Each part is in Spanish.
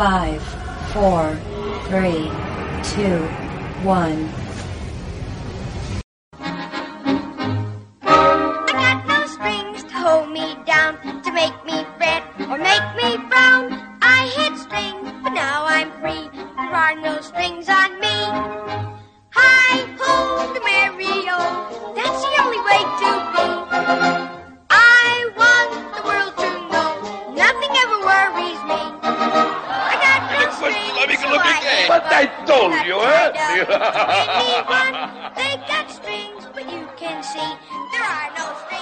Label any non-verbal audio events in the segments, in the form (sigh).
Five, four, three, two, one. I got no strings to hold me down, to make me or make me. I hit strings, but now I'm free. There are no strings on me. Hi ho, the Mario, that's the only way to be. Got no strings, so I But I told you, eh? Make me run. They got strings, (laughs) but you can see there are no strings on me.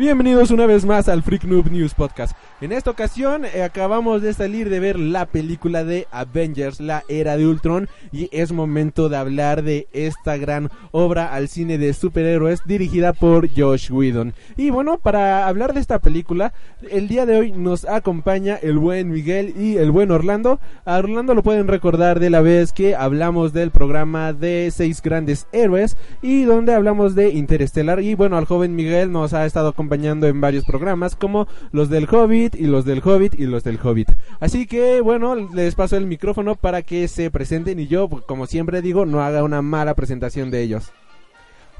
Bienvenidos una vez más al Freak Noob News Podcast. En esta ocasión eh, acabamos de salir de ver la película de Avengers, la era de Ultron, y es momento de hablar de esta gran obra al cine de superhéroes dirigida por Josh Whedon. Y bueno, para hablar de esta película, el día de hoy nos acompaña el buen Miguel y el buen Orlando. A Orlando lo pueden recordar de la vez que hablamos del programa de seis grandes héroes y donde hablamos de Interestelar. Y bueno, al joven Miguel nos ha estado acompañando en varios programas como los del Hobbit y los del Hobbit y los del Hobbit. Así que bueno, les paso el micrófono para que se presenten y yo, como siempre digo, no haga una mala presentación de ellos.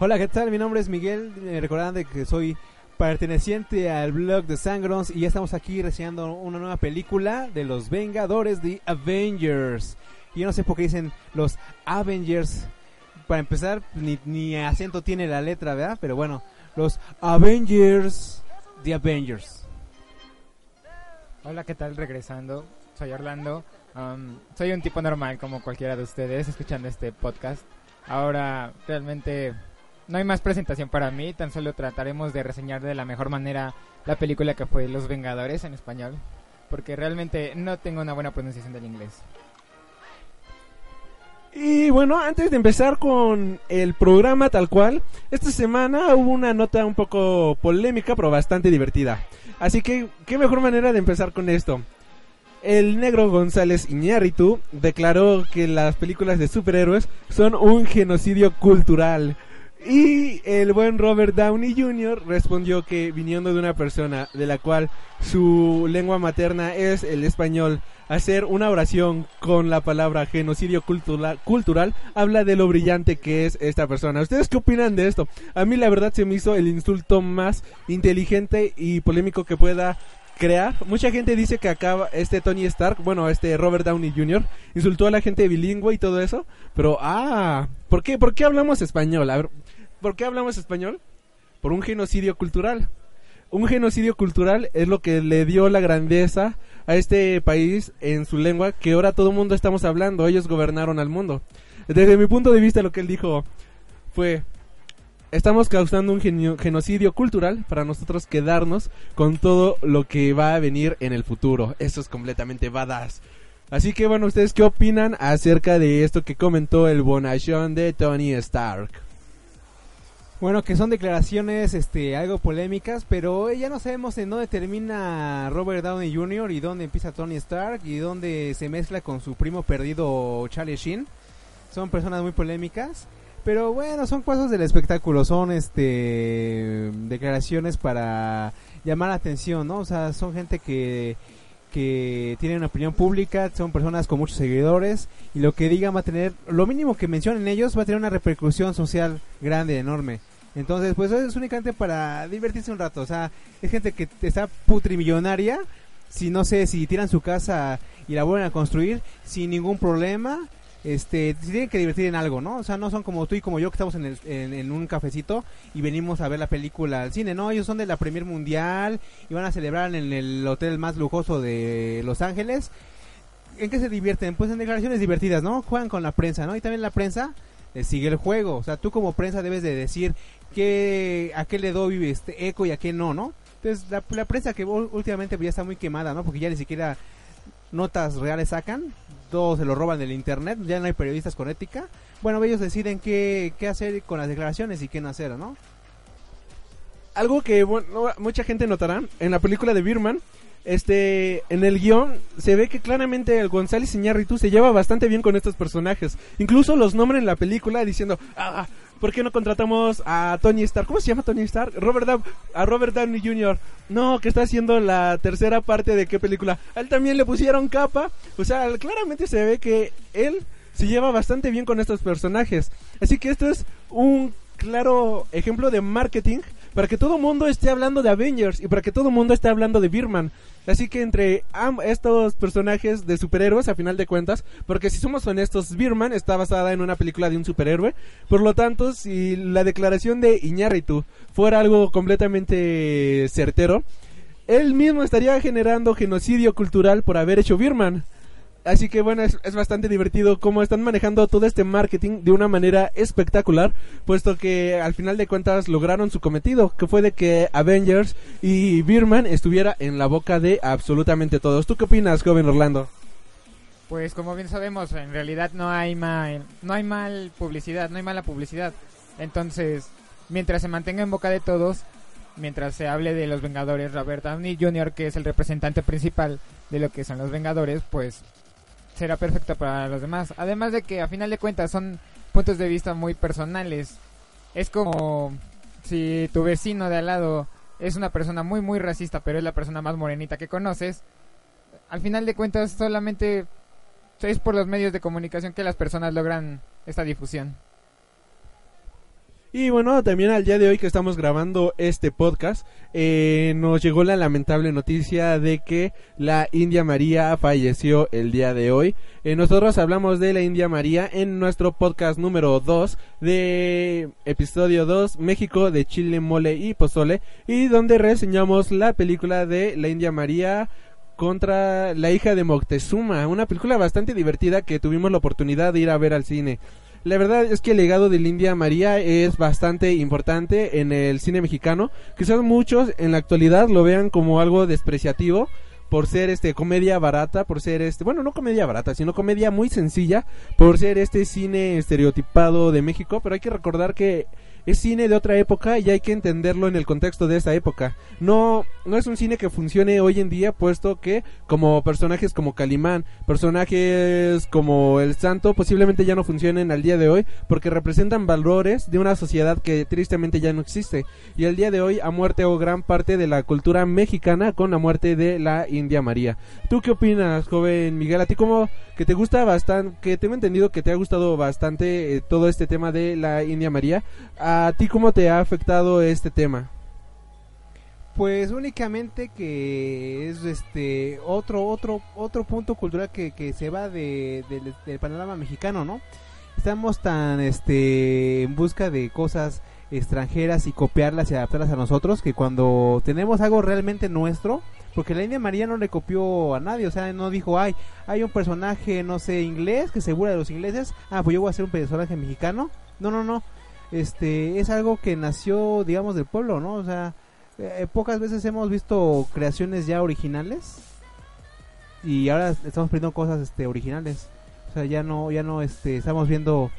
Hola, ¿qué tal? Mi nombre es Miguel. Me recordarán de que soy perteneciente al blog de Sangrons y ya estamos aquí reseñando una nueva película de los Vengadores de Avengers. Yo no sé por qué dicen los Avengers. Para empezar, ni, ni acento tiene la letra, ¿verdad? Pero bueno, los Avengers, The Avengers. Hola, ¿qué tal? Regresando, soy Orlando. Um, soy un tipo normal como cualquiera de ustedes escuchando este podcast. Ahora, realmente no hay más presentación para mí, tan solo trataremos de reseñar de la mejor manera la película que fue Los Vengadores en español, porque realmente no tengo una buena pronunciación del inglés. Y bueno, antes de empezar con el programa tal cual, esta semana hubo una nota un poco polémica, pero bastante divertida. Así que, qué mejor manera de empezar con esto. El negro González Iñárritu declaró que las películas de superhéroes son un genocidio cultural. Y el buen Robert Downey Jr. respondió que viniendo de una persona de la cual su lengua materna es el español, hacer una oración con la palabra genocidio cultura- cultural habla de lo brillante que es esta persona. ¿Ustedes qué opinan de esto? A mí la verdad se me hizo el insulto más inteligente y polémico que pueda crear. Mucha gente dice que acaba este Tony Stark, bueno, este Robert Downey Jr. insultó a la gente bilingüe y todo eso, pero ah, ¿por qué? ¿Por qué hablamos español? ¿por qué hablamos español? Por un genocidio cultural. Un genocidio cultural es lo que le dio la grandeza a este país en su lengua que ahora todo el mundo estamos hablando. Ellos gobernaron al mundo. Desde mi punto de vista lo que él dijo fue estamos causando un genocidio cultural para nosotros quedarnos con todo lo que va a venir en el futuro. Eso es completamente badass. Así que bueno, ¿ustedes qué opinan acerca de esto que comentó el bonachón de Tony Stark? Bueno, que son declaraciones este, algo polémicas, pero ya no sabemos en dónde termina Robert Downey Jr. y dónde empieza Tony Stark y dónde se mezcla con su primo perdido Charlie Sheen. Son personas muy polémicas, pero bueno, son cosas del espectáculo, son este declaraciones para llamar la atención, ¿no? O sea, son gente que que tienen una opinión pública, son personas con muchos seguidores y lo que digan va a tener, lo mínimo que mencionen ellos va a tener una repercusión social grande, enorme. Entonces, pues es únicamente para divertirse un rato, o sea, es gente que está putrimillonaria, si no sé, si tiran su casa y la vuelven a construir sin ningún problema, este, se tienen que divertir en algo, ¿no? O sea, no son como tú y como yo que estamos en, el- en, un cafecito y venimos a ver la película al cine, ¿no? Ellos son de la Premier Mundial y van a celebrar en el hotel más lujoso de Los Ángeles. ¿En qué se divierten? Pues en declaraciones divertidas, ¿no? Juegan con la prensa, ¿no? Y también la prensa eh, sigue el juego. O sea, tú como prensa debes de decir qué, a qué le doy este eco y a qué no, ¿no? Entonces, la, prensa que últimamente ya está muy quemada, ¿no? Porque ya ni siquiera notas reales sacan, todo se lo roban del internet, ya no hay periodistas con ética. Bueno, ellos deciden qué, qué hacer con las declaraciones y qué no hacer, ¿no? Algo que bueno, mucha gente notará en la película de Birman, este, en el guion se ve que claramente el González Iñárritu se lleva bastante bien con estos personajes. Incluso los nombra en la película diciendo, ah, ¿por qué no contratamos a Tony Stark? ¿Cómo se llama Tony Stark? Robert Dow- a Robert Downey Jr. No, que está haciendo la tercera parte de qué película. A él también le pusieron capa. O sea, claramente se ve que él se lleva bastante bien con estos personajes. Así que esto es un claro ejemplo de marketing para que todo mundo esté hablando de Avengers y para que todo mundo esté hablando de Birman. Así que entre estos personajes de superhéroes, a final de cuentas, porque si somos honestos, Birman está basada en una película de un superhéroe. Por lo tanto, si la declaración de Iñárritu fuera algo completamente certero, él mismo estaría generando genocidio cultural por haber hecho Birman. Así que bueno, es, es bastante divertido cómo están manejando todo este marketing de una manera espectacular, puesto que al final de cuentas lograron su cometido, que fue de que Avengers y Birman estuviera en la boca de absolutamente todos. ¿Tú qué opinas, joven Orlando? Pues como bien sabemos, en realidad no hay mal, no hay mal publicidad, no hay mala publicidad. Entonces, mientras se mantenga en boca de todos, mientras se hable de los Vengadores, Robert Downey Jr., que es el representante principal de lo que son los Vengadores, pues será perfecto para los demás. Además de que a final de cuentas son puntos de vista muy personales. Es como si tu vecino de al lado es una persona muy muy racista, pero es la persona más morenita que conoces. Al final de cuentas solamente es por los medios de comunicación que las personas logran esta difusión. Y bueno, también al día de hoy que estamos grabando este podcast, eh, nos llegó la lamentable noticia de que la India María falleció el día de hoy. Eh, nosotros hablamos de la India María en nuestro podcast número 2 de episodio 2, México de Chile, Mole y Pozole, y donde reseñamos la película de la India María contra la hija de Moctezuma, una película bastante divertida que tuvimos la oportunidad de ir a ver al cine. La verdad es que el legado de India María es bastante importante en el cine mexicano. Quizás muchos en la actualidad lo vean como algo despreciativo por ser este comedia barata, por ser este, bueno, no comedia barata, sino comedia muy sencilla, por ser este cine estereotipado de México, pero hay que recordar que es cine de otra época y hay que entenderlo en el contexto de esta época. No, no es un cine que funcione hoy en día, puesto que como personajes como Calimán, personajes como El Santo, posiblemente ya no funcionen al día de hoy, porque representan valores de una sociedad que tristemente ya no existe. Y al día de hoy ha muerto gran parte de la cultura mexicana con la muerte de la India María. ¿Tú qué opinas, joven Miguel? ¿A ti cómo que te gusta bastante, que tengo entendido que te ha gustado bastante eh, todo este tema de la India María? ¿A ti cómo te ha afectado este tema? Pues únicamente que es este otro otro otro punto cultural que, que se va de, del- panorama mexicano, ¿no? Estamos tan este en busca de cosas extranjeras y copiarlas y adaptarlas a nosotros que cuando tenemos algo realmente nuestro, porque la India María no le copió a nadie, o sea, no dijo, ay, hay un personaje, no sé, inglés que se de los ingleses, ah, pues yo voy a hacer un personaje mexicano. No, no, no. Este es algo que nació, digamos, del pueblo, ¿no? O sea, eh, pocas veces hemos visto creaciones ya originales y ahora estamos viendo cosas este originales o sea ya no ya no este estamos viendo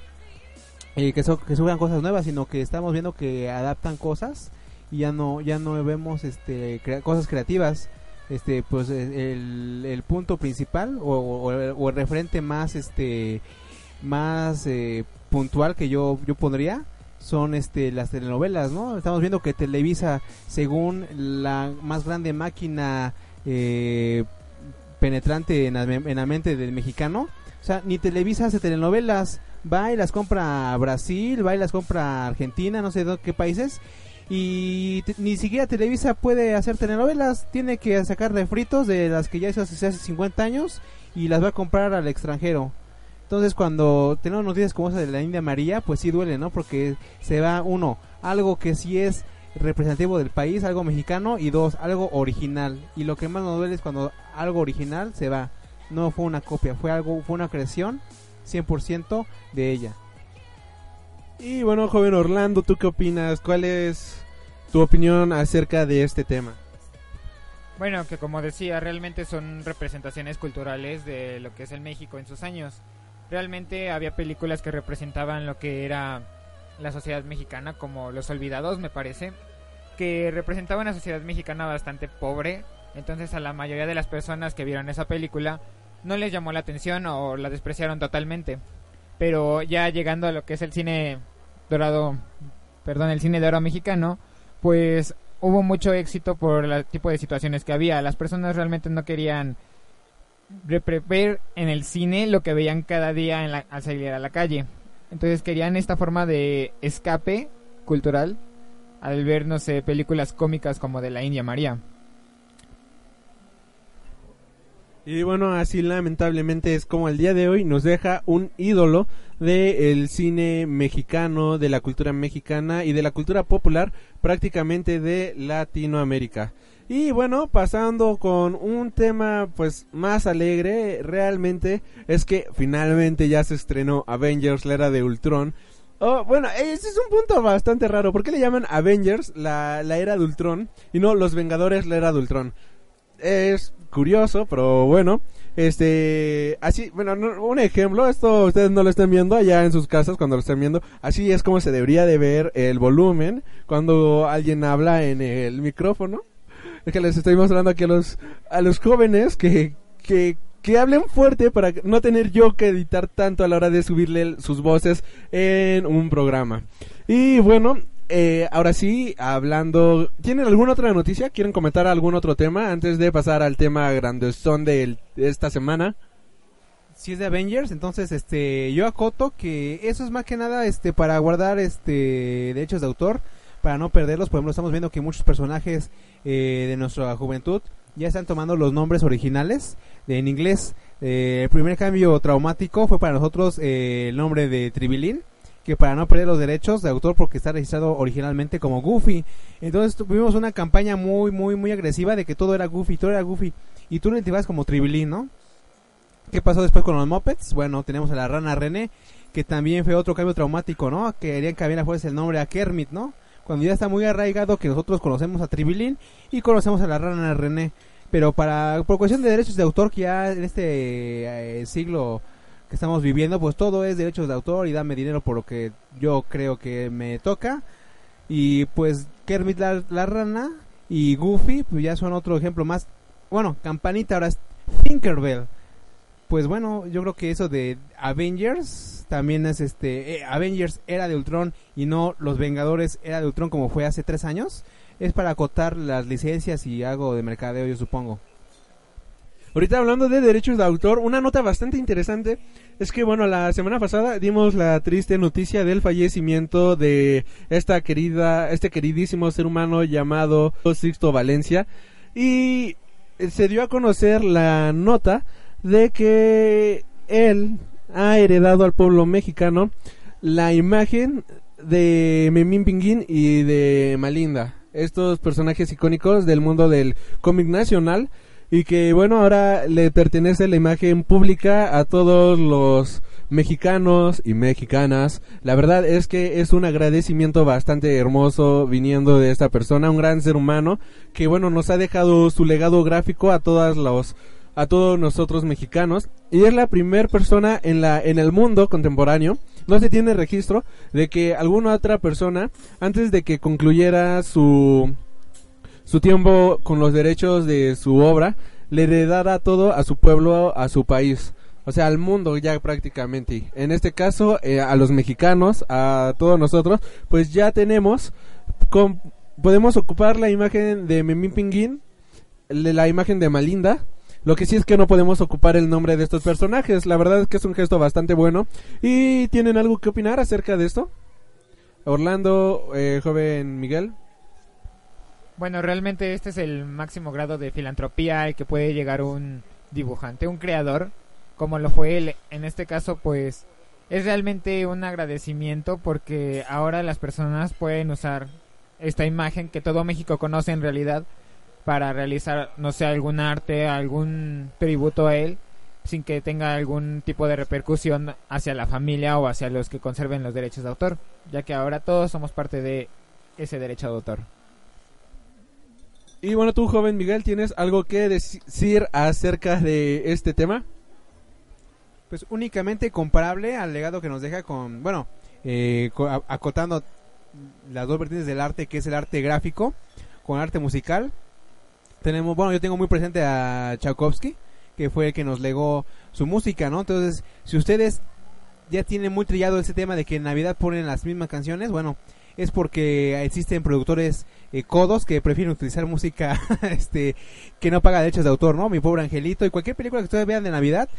eh, que so- que suban cosas nuevas sino que estamos viendo que adaptan cosas y ya no ya no vemos este cosas creativas este pues eh, el, el punto principal o, o- o el referente más este más puntual que yo yo pondría son este las telenovelas, ¿no? Estamos viendo que Televisa, según la más grande máquina eh, penetrante en la, en la mente del mexicano, o sea, ni Televisa hace telenovelas, va y las compra a Brasil, va y las compra a Argentina, no sé de qué países, y ni siquiera Televisa puede hacer telenovelas, tiene que sacar refritos de las que ya hizo hace, hace 50 años y las va a comprar al extranjero. Entonces cuando tenemos noticias como esa de la India María, pues sí duele, ¿no? Porque se va uno, algo que sí es representativo del país, algo mexicano, y dos, algo original. Y lo que más nos duele es cuando algo original se va. No fue una copia, fue algo, fue una creación 100% de ella. Y bueno, joven Orlando, ¿tú qué opinas? ¿Cuál es tu opinión acerca de este tema? Bueno, que como decía, realmente son representaciones culturales de lo que es el México en sus años. Realmente había películas que representaban lo que era la sociedad mexicana, como Los Olvidados, me parece, que representaban una sociedad mexicana bastante pobre. Entonces a la mayoría de las personas que vieron esa película no les llamó la atención o la despreciaron totalmente. Pero ya llegando a lo que es el cine dorado, perdón, el cine de oro mexicano, pues hubo mucho éxito por el tipo de situaciones que había. Las personas realmente no querían ver en el cine lo que veían cada día en la- al salir a la calle. Entonces querían esta forma de escape cultural al ver, no sé, películas cómicas como de la India María. Y bueno, así lamentablemente es como el día de hoy nos deja un ídolo del cine mexicano, de la cultura mexicana y de la cultura popular prácticamente de Latinoamérica. Y bueno, pasando con un tema pues más alegre, realmente es que finalmente ya se estrenó Avengers, la era de Ultron. Oh, bueno, ese es un punto bastante raro. ¿Por qué le llaman Avengers la, la era de Ultron y no Los Vengadores la era de Ultron? es curioso, pero bueno. Este, así, bueno, no- un ejemplo, esto ustedes no lo están viendo allá en sus casas cuando lo están viendo. Así es como se debería de ver el volumen cuando alguien habla en el micrófono. Que les estoy mostrando aquí a los, a los jóvenes que, que, que hablen fuerte para no tener yo que editar tanto a la hora de subirle sus voces en un programa. Y bueno, eh, ahora sí, hablando... ¿Tienen alguna otra noticia? ¿Quieren comentar algún otro tema antes de pasar al tema grandezón de esta semana? Si es de Avengers, entonces este yo acoto que eso es más que nada este para guardar este derechos de autor, para no perderlos. Por ejemplo, estamos viendo que muchos personajes eh, de nuestra juventud ya están tomando los nombres originales de- en inglés. Eh, el primer cambio traumático fue para nosotros eh, el nombre de Tribilín, que para no perder los derechos de autor porque está registrado originalmente como Goofy. Entonces tuvimos una campaña muy, muy, muy agresiva de que todo era Goofy, todo era Goofy. Y tú lo identificabas como Tribilín, ¿no? ¿Qué pasó después con los Muppets? Bueno, tenemos a la rana René, que también fue otro cambio traumático, ¿no? Querían cambiar a fuerza el nombre a Kermit, ¿no? Cuando ya está muy arraigado que nosotros conocemos a Tribilín y conocemos a la rana René. Pero para, por cuestión de derechos de autor, que ya en este eh, siglo que estamos viviendo, pues todo es derechos de autor y dame dinero por lo que yo creo que me toca. Y pues Kermit la, la rana y Goofy, pues ya son otro ejemplo más. Bueno, Campanita ahora es Tinkerbell. Pues bueno, yo creo que eso de Avengers también es este eh, Avengers era de Ultron y no los Vengadores era de Ultron como fue hace tres años. Es para acotar las licencias y algo de mercadeo, yo supongo. Ahorita hablando de derechos de autor, una nota bastante interesante es que, bueno, la semana pasada dimos la triste noticia del fallecimiento de esta querida, este queridísimo ser humano llamado Sixto Valencia y se dio a conocer la nota de que él ha heredado al pueblo mexicano la imagen de Memín Pinguín y de Malinda, estos personajes icónicos del mundo del cómic nacional y que bueno ahora le pertenece la imagen pública a todos los mexicanos y mexicanas. La verdad es que es un agradecimiento bastante hermoso viniendo de esta persona un gran ser humano que bueno nos ha dejado su legado gráfico a todas los a todos nosotros mexicanos y es la primera persona en la en el mundo contemporáneo no se tiene registro de que alguna otra persona antes de que concluyera su su tiempo con los derechos de su obra le heredara todo a su pueblo, a su país, o sea, al mundo ya prácticamente. En este caso, eh, a los mexicanos, a todos nosotros, pues ya tenemos, con- podemos ocupar la imagen de Memín Pinguín, la imagen de Malinda. Lo que sí es que no podemos ocupar el nombre de estos personajes. La verdad es que es un gesto bastante bueno. ¿Y tienen algo que opinar acerca de esto? Orlando, eh, joven Miguel. Bueno, realmente este es el máximo grado de filantropía al que puede llegar un dibujante, un creador, como lo fue él. En este caso, pues, es realmente un agradecimiento porque ahora las personas pueden usar esta imagen que todo México conoce en realidad para realizar, no sé, algún arte, algún tributo a él, sin que tenga algún tipo de repercusión hacia la familia o hacia los que conserven los derechos de autor, ya que ahora todos somos parte de ese derecho de autor. Y bueno, tú, joven Miguel, ¿tienes algo que decir acerca de este tema? Pues únicamente comparable al legado que nos deja con, bueno, eh, acotando las dos vertientes del arte, que es el arte gráfico, con arte musical. Tenemos, bueno, yo tengo muy presente a Tchaikovsky, que fue el que nos legó su música, ¿no? Entonces, si ustedes ya tiene muy trillado ese tema de que en Navidad ponen las mismas canciones. Bueno, es porque existen productores eh, codos que prefieren utilizar música (laughs) este que no paga derechos de autor, ¿no? Mi pobre angelito y cualquier película que ustedes vean de Navidad,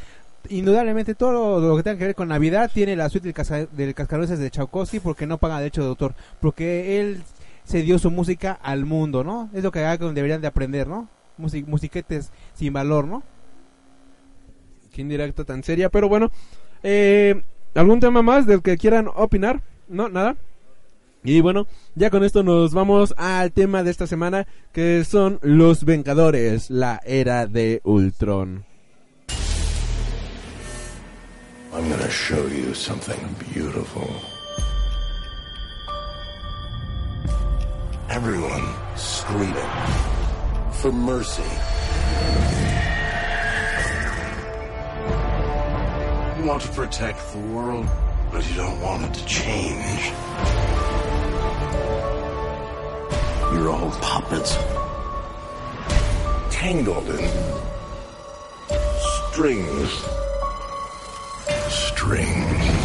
indudablemente todo lo que tenga que ver con Navidad tiene la suite del, casca del cascanueces de Tchaikovsky porque no paga derechos de autor, porque él se dio su música al mundo, ¿no? Es lo que deberían de aprender, ¿no? Music musiquetes sin valor, ¿no? Qué indirecta tan seria, pero bueno, eh, ¿algún tema más del que quieran opinar? No, nada. Y bueno, ya con esto nos vamos al tema de esta semana, que son los Vengadores, la era de Ultron. I'm gonna show you something beautiful. Everyone screaming for mercy. You want to protect the world, but you don't want it to change. You're all puppets. Tangled in strings. Strings.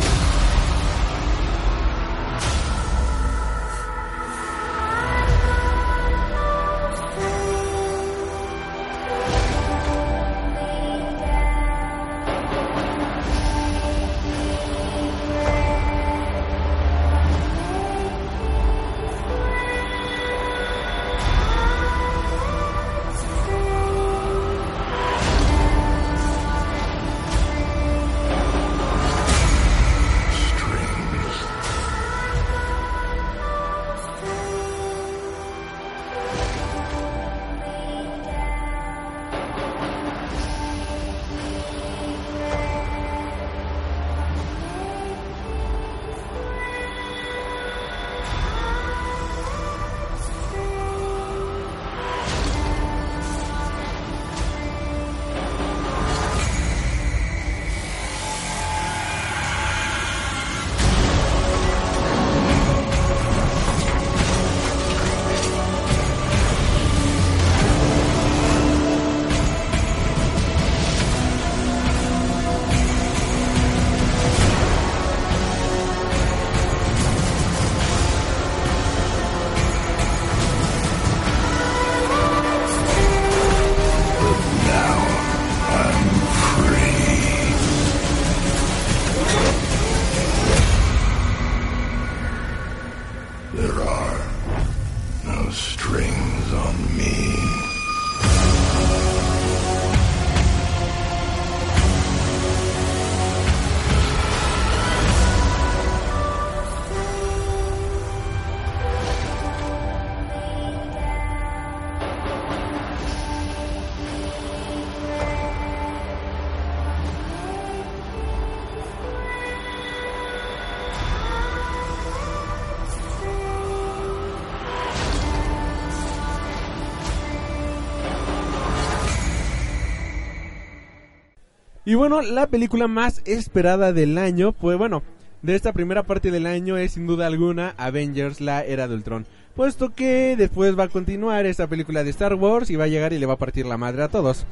Y bueno, la película más esperada del año, pues bueno, de esta primera parte del año es sin duda alguna Avengers, la era de Ultron. Puesto que después va a continuar esta película de Star Wars y va a llegar y le va a partir la madre a todos.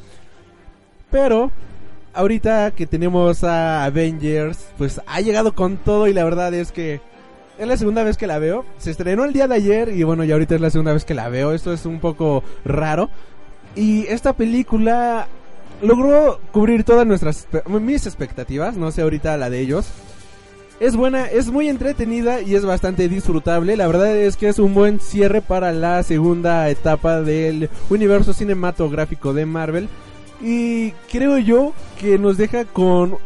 Pero, ahorita que tenemos a Avengers, pues ha llegado con todo y la verdad es que es la segunda vez que la veo. Se estrenó el día de ayer y bueno, ya ahorita es la segunda vez que la veo. Esto es un poco raro. Y esta película logró cubrir todas nuestras mis expectativas, no sé ahorita la de ellos. Es buena, es muy entretenida y es bastante disfrutable. La verdad es que es un buen cierre para la segunda etapa del universo cinematográfico de Marvel. Y creo yo que nos deja con...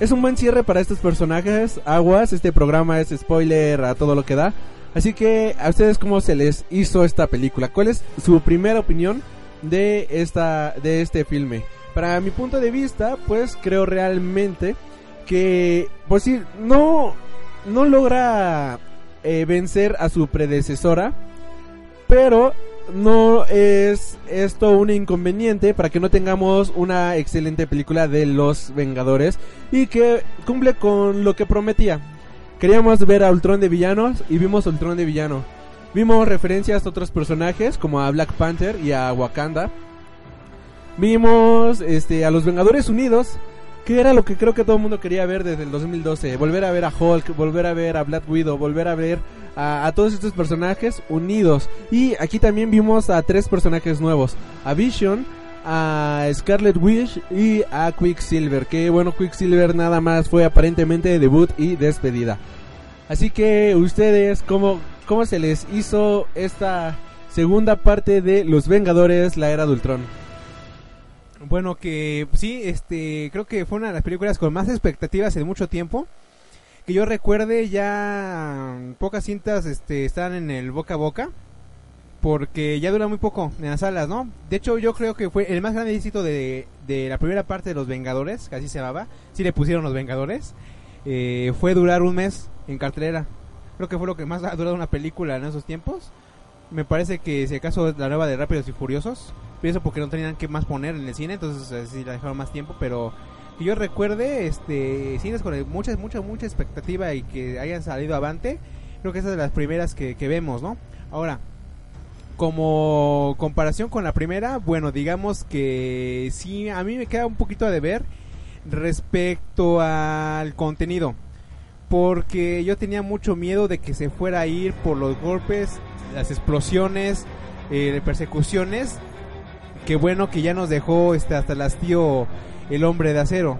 Es un buen cierre para estos personajes. Aguas, este programa es spoiler a todo lo que da. Así que a ustedes cómo se les hizo esta película. ¿Cuál es su primera opinión de esta de este filme? Para mi punto de vista, pues creo realmente que, pues sí, no, no logra eh, vencer a su predecesora, pero no es esto un inconveniente para que no tengamos una excelente película de los Vengadores y que cumple con lo que prometía. Queríamos ver a Ultron de villanos y vimos a Ultron de villano. Vimos referencias a otros personajes como a Black Panther y a Wakanda. Vimos este, a los Vengadores Unidos que era lo que creo que todo el mundo quería ver desde el 2012. Volver a ver a Hulk, volver a ver a Black Widow, volver a ver a, todos estos personajes unidos. Y aquí también vimos a tres personajes nuevos. A Vision, a Scarlet Witch y a Quicksilver. Que bueno, Quicksilver nada más fue aparentemente debut y despedida. Así que ustedes, ¿cómo, cómo se les hizo esta segunda parte de Los Vengadores, la era de Ultron? Bueno, que sí, este, creo que fue una de las películas con más expectativas en mucho tiempo. Que yo recuerde ya pocas cintas este, están en el boca a boca. Porque ya dura muy poco en las salas, ¿no? De hecho, yo creo que fue el más grande éxito de, de la primera parte de Los Vengadores, que así se llamaba. Sí le pusieron Los Vengadores. eh, fue durar un mes en cartelera. Creo que fue lo que más ha durado una película en esos tiempos. Me parece que si acaso la nueva de Rápidos y Furiosos. Pienso porque no tenían que más poner en el cine, entonces eh, sí la dejaron más tiempo, pero que yo recuerde, este, cines con mucha, mucha, mucha expectativa y que hayan salido avante, creo que esa es de las primeras que, que vemos, ¿no? Ahora, como comparación con la primera, bueno, digamos que sí, a mí me queda un poquito de ver respecto al contenido. Porque yo tenía mucho miedo de que se fuera a ir por los golpes, las explosiones, eh, persecuciones. Qué bueno que ya nos dejó este, hasta el hastío el hombre de acero.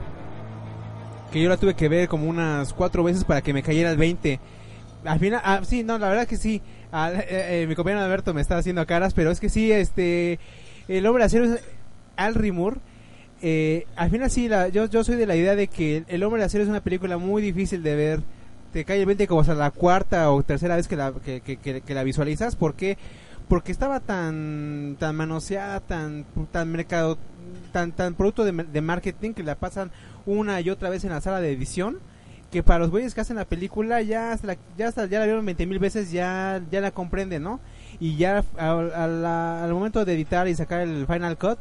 Que yo la tuve que ver como unas cuatro veces para que me cayera el 20. Al final, ah, sí, no, la verdad que sí. Ah, eh, mi compañero Alberto me está haciendo caras, pero es que sí, este, el hombre de acero es Al Rimur. Eh, al final sí, la, yo, yo soy de la idea de que El Hombre de Acero es una película muy difícil de ver. Te cae el 20 como hasta la cuarta o tercera vez que la, que, que- que- la visualizas. ¿Por qué? Porque estaba tan tan manoseada, tan tan mercado, tan tan producto de, de marketing que la pasan una y otra vez en la sala de edición que para los güeyes que hacen la película ya la, ya ya la vieron 20 mil veces ya ya la comprenden, ¿no? Y ya al momento de editar y sacar el final cut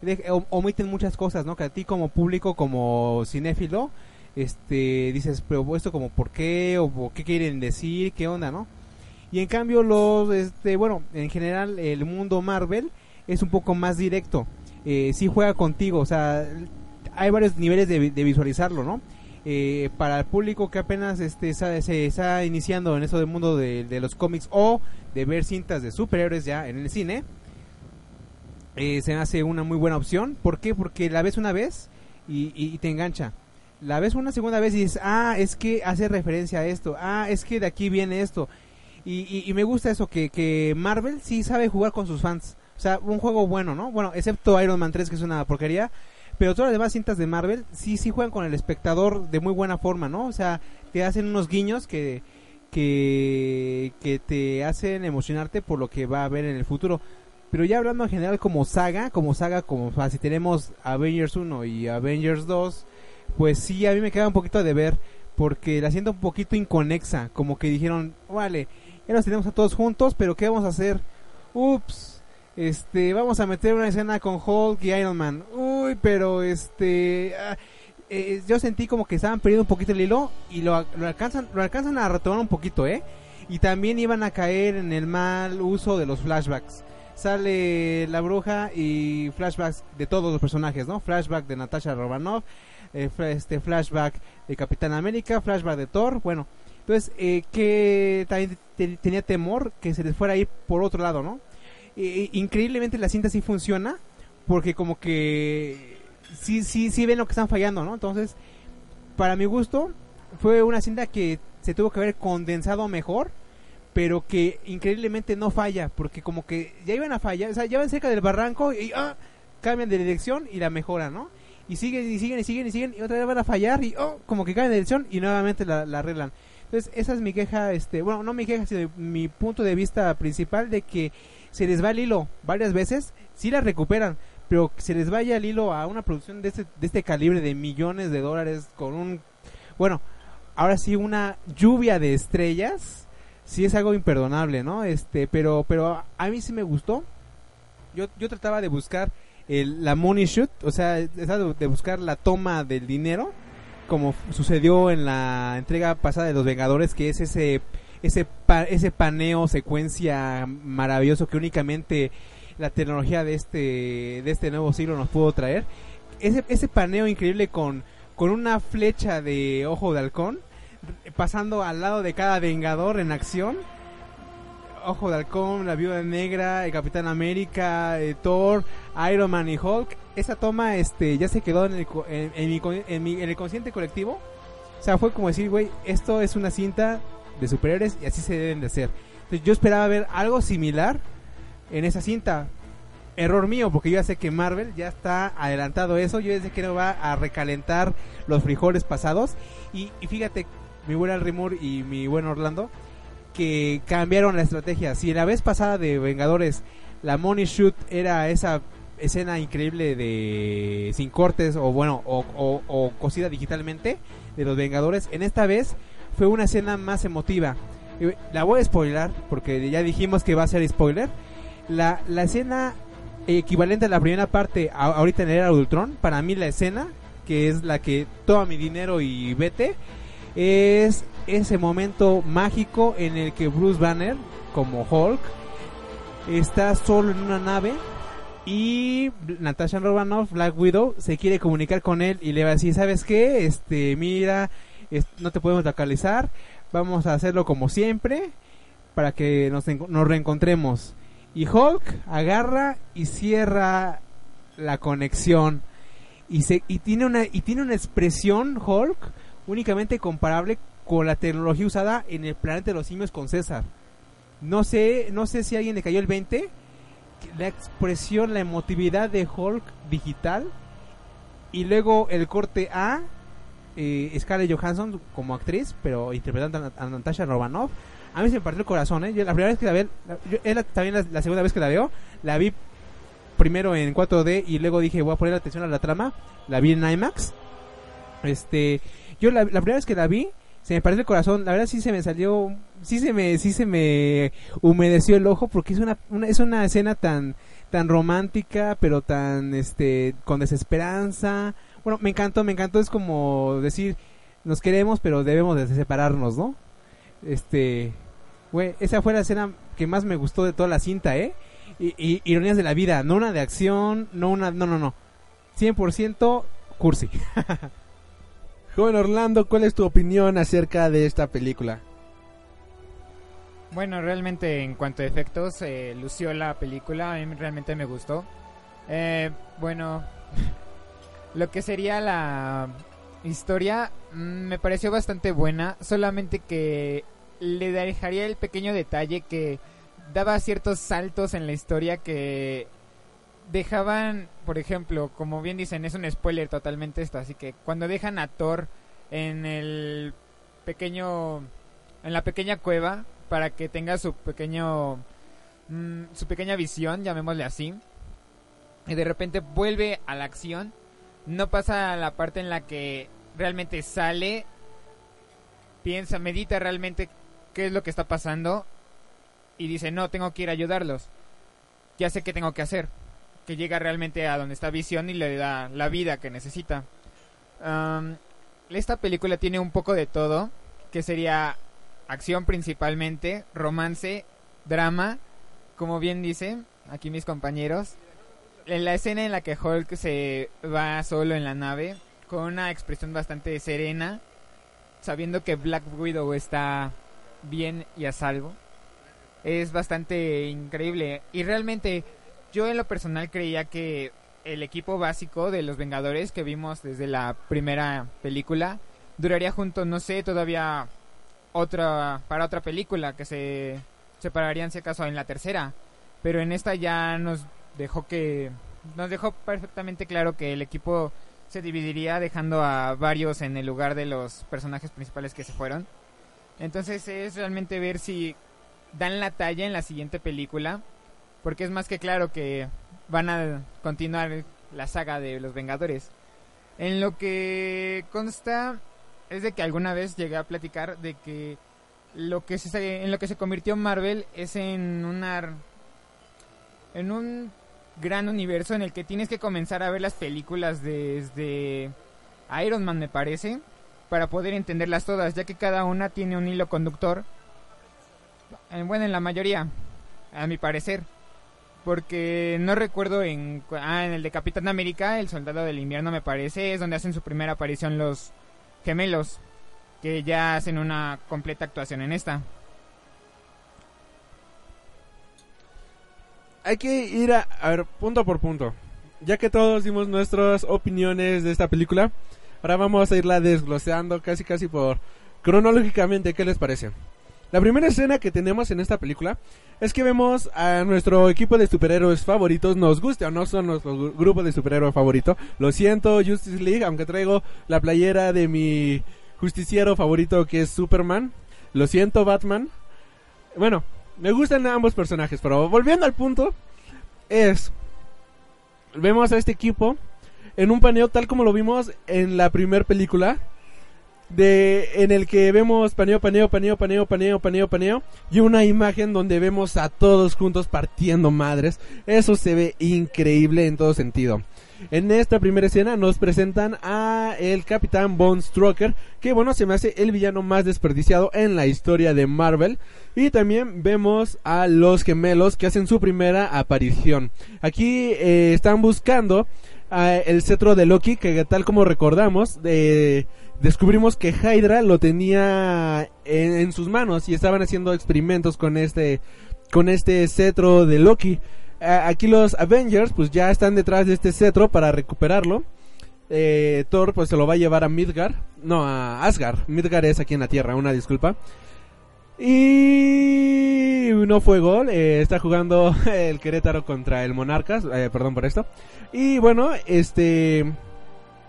de- omiten muchas cosas, ¿no? Que a ti como público, como cinéfilo, este, dices, pero esto como por qué o, qué quieren decir, qué onda, ¿no? Y en cambio los, este, bueno, en general el mundo Marvel es un poco más directo. Eh, sí juega contigo, o sea, hay varios niveles de, vi- de visualizarlo, ¿no? Eh, para el público que apenas este, se está iniciando en eso del mundo de, los cómics o de ver cintas de superhéroes ya en el cine, eh, se hace una muy buena opción. ¿Por qué? Porque la ves una vez y te engancha. La ves una segunda vez y dices, ah, es que hace referencia a esto, ah, es que de aquí viene esto. Y, y- me gusta eso, que, que Marvel sí sabe jugar con sus fans. O sea, un juego bueno, ¿no? Bueno, excepto Iron Man 3, que es una porquería. Pero todas las demás cintas de Marvel sí, sí juegan con el espectador de muy buena forma, ¿no? O sea, te hacen unos guiños que, que, que te hacen emocionarte por lo que va a haber en el futuro. Pero ya hablando en general como saga, como saga, como si tenemos Avengers 1 y Avengers 2, pues sí, a mí me queda un poquito de ver, porque la siento un poquito inconexa, como que dijeron, vale, ya los tenemos a todos juntos, pero ¿qué vamos a hacer? Ups, este, vamos a meter una escena con Hulk y Iron Man. Uy, pero este, ah, eh, yo sentí como que estaban perdiendo un poquito el hilo y lo, lo alcanzan, lo alcanzan a retomar un poquito, ¿eh? Y también iban a caer en el mal uso de los flashbacks. Sale la bruja y flashbacks de todos los personajes, ¿no? Flashback de Natasha Romanoff, eh, este flashback de Capitán América, flashback de Thor, bueno. Entonces, eh, que también te- tenía temor que se les fuera a ir por otro lado, ¿no? Eh, increíblemente la cinta sí funciona, porque como que sí, sí, sí ven lo que están fallando, ¿no? Entonces, para mi gusto, fue una cinta que se tuvo que haber condensado mejor, pero que increíblemente no falla, porque como que ya iban a fallar, o sea, ya van cerca del barranco y ah, cambian de dirección y la mejoran, ¿no? Y siguen y siguen y siguen y siguen y otra vez van a fallar y oh, como que cambian de dirección y nuevamente la, la arreglan. Entonces, esa es mi queja, este, bueno, no mi queja, sino mi punto de vista principal de que se les va el hilo varias veces, sí la recuperan, pero que se les vaya el hilo a una producción de este, de este calibre de millones de dólares con un, bueno, ahora sí una lluvia de estrellas, sí es algo imperdonable, ¿no? Este, pero, pero a mí sí me gustó. Yo, yo trataba de buscar el, la money shoot, o sea, trataba de, buscar la toma del dinero, como sucedió en la entrega pasada de los Vengadores, que es ese ese ese paneo secuencia maravilloso que únicamente la tecnología de este de este nuevo siglo nos pudo traer ese ese paneo increíble con con una flecha de ojo de halcón, pasando al lado de cada vengador en acción. Ojo de halcón, la viuda negra, el Capitán América, eh, Thor, Iron Man y Hulk. Esa toma este ya se quedó en el, en, en mi, en mi- en el consciente colectivo. O sea, fue como decir, güey, esto es una cinta de superhéroes y así se deben de hacer. Entonces yo esperaba ver algo similar en esa cinta. Error mío, porque yo ya sé que Marvel ya está adelantado eso. Yo ya sé que no va a recalentar los frijoles pasados. Y, y fíjate, mi buen Alrimur y mi buen Orlando, que cambiaron la estrategia. Si la vez pasada de Vengadores la Money Shoot era esa escena increíble de sin cortes o bueno o, o- digitalmente de los Vengadores, en esta vez fue una escena más emotiva. Eh, La voy a spoiler porque ya dijimos que va a ser spoiler. La, la escena equivalente a la primera parte ahorita en el era Ultron, para mí la escena que es la que toma mi dinero y vete es ese momento mágico en el que Bruce Banner como Hulk está solo en una nave y Natasha Romanoff, Black Widow, se quiere comunicar con él y le va a decir, ¿sabes qué? Este, mira, no te podemos localizar, vamos a hacerlo como siempre para que nos, nos reencontremos. Y Hulk agarra y cierra la conexión y se y tiene una y tiene una expresión Hulk únicamente comparable con la tecnología usada en el planeta de los simios con César. No sé, no sé si a alguien le cayó el 20. La expresión, la emotividad de Hulk digital. Y luego el corte A. Eh, Scarlett Johansson como actriz, pero interpretando a, Nat- a Natasha Romanoff. A mí se me partió el corazón, ¿eh? Yo la primera vez que la vi, la- también la, segunda vez que la veo, la vi primero en 4D y luego dije voy a poner atención a la trama. La vi en IMAX. Este, yo la primera vez que la vi, se me partió el corazón. La verdad sí se me salió, sí se me, sí se me humedeció el ojo porque es una, una- es una escena tan, tan romántica, pero tan, este, con desesperanza. Bueno, me encantó, me encantó. Es como decir, nos queremos, pero debemos de separarnos, ¿no? Este, güey, esa fue la escena que más me gustó de toda la cinta, ¿eh? Y, y- ironías de la vida, no una de acción, no una, no, no, no. 100% cursi. (laughs) Joven Orlando, ¿cuál es tu opinión acerca de esta película? Bueno, realmente en cuanto a efectos, eh, lució la película, a mí realmente me gustó. Eh, bueno, (laughs) lo que sería la historia mm, me pareció bastante buena, solamente que le dejaría el pequeño detalle que daba ciertos saltos en la historia que dejaban, por ejemplo, como bien dicen, es un spoiler totalmente esto, así que cuando dejan a Thor en el pequeño en la pequeña cueva para que tenga su pequeño mm, su pequeña visión, llamémosle así. Y de repente vuelve a la acción. No pasa a la parte en la que realmente sale, piensa, medita realmente qué es lo que está pasando y dice, "No, tengo que ir a ayudarlos. Ya sé qué tengo que hacer." Que llega realmente a donde está Visión y le da la vida que necesita. Esta película tiene un poco de todo, que sería acción principalmente, romance, drama, como bien dicen aquí mis compañeros. En la escena en la que Hulk se va solo en la nave, con una expresión bastante serena, sabiendo que Black Widow está bien y a salvo, es bastante increíble. Y realmente, yo en lo personal creía que el equipo básico de los Vengadores que vimos desde la primera película duraría junto, no sé, todavía otra para otra película que se separarían si acaso en la tercera. Pero en esta ya nos dejó que nos dejó perfectamente claro que el equipo se dividiría dejando a varios en el lugar de los personajes principales que se fueron. Entonces es realmente ver si dan la talla en la siguiente película porque es más que claro que van a continuar la saga de los Vengadores. En lo que consta es de que alguna vez llegué a platicar de que lo que se en lo que se convirtió Marvel es en una en un gran universo en el que tienes que comenzar a ver las películas desde Iron Man me parece para poder entenderlas todas ya que cada una tiene un hilo conductor Eh, bueno en la mayoría a mi parecer porque no recuerdo en ah, en el de Capitán América, el Soldado del Invierno me parece, es donde hacen su primera aparición los gemelos, que ya hacen una completa actuación en esta. Hay que ir a, a ver, punto por punto. Ya que todos dimos nuestras opiniones de esta película, ahora vamos a irla desglosando casi casi por cronológicamente, ¿qué les parece? La primera escena que tenemos en esta película es que vemos a nuestro equipo de superhéroes favoritos, nos guste o no son nuestro gru- grupo de superhéroes favorito. Lo siento, Justice League, aunque traigo la playera de mi justiciero favorito que es Superman. Lo siento, Batman. Bueno, me gustan ambos personajes, pero volviendo al punto, es. Vemos a este equipo en un paneo tal como lo vimos en la primera película. De, en el que vemos paneo, paneo, paneo, paneo, paneo, paneo, paneo. Y una imagen donde vemos a todos juntos partiendo madres. Eso se ve increíble en todo sentido. En esta primera escena nos presentan a el Capitán Von Strucker, que bueno, se me hace el villano más desperdiciado en la historia de Marvel. Y también vemos a los gemelos que hacen su primera aparición. Aquí eh, están buscando ah, el cetro de Loki, que tal como recordamos, eh, descubrimos que Hydra lo tenía en, sus manos y estaban haciendo experimentos con este, con este cetro de Loki. Aquí los Avengers pues ya están detrás de este cetro para recuperarlo. Eh, Thor pues se lo va a llevar a Midgar, no a Asgard. Midgar es aquí en la Tierra, una disculpa. Y no fue gol, eh, está jugando (laughs) el Querétaro contra el Monarcas, eh, perdón por esto. Y bueno, este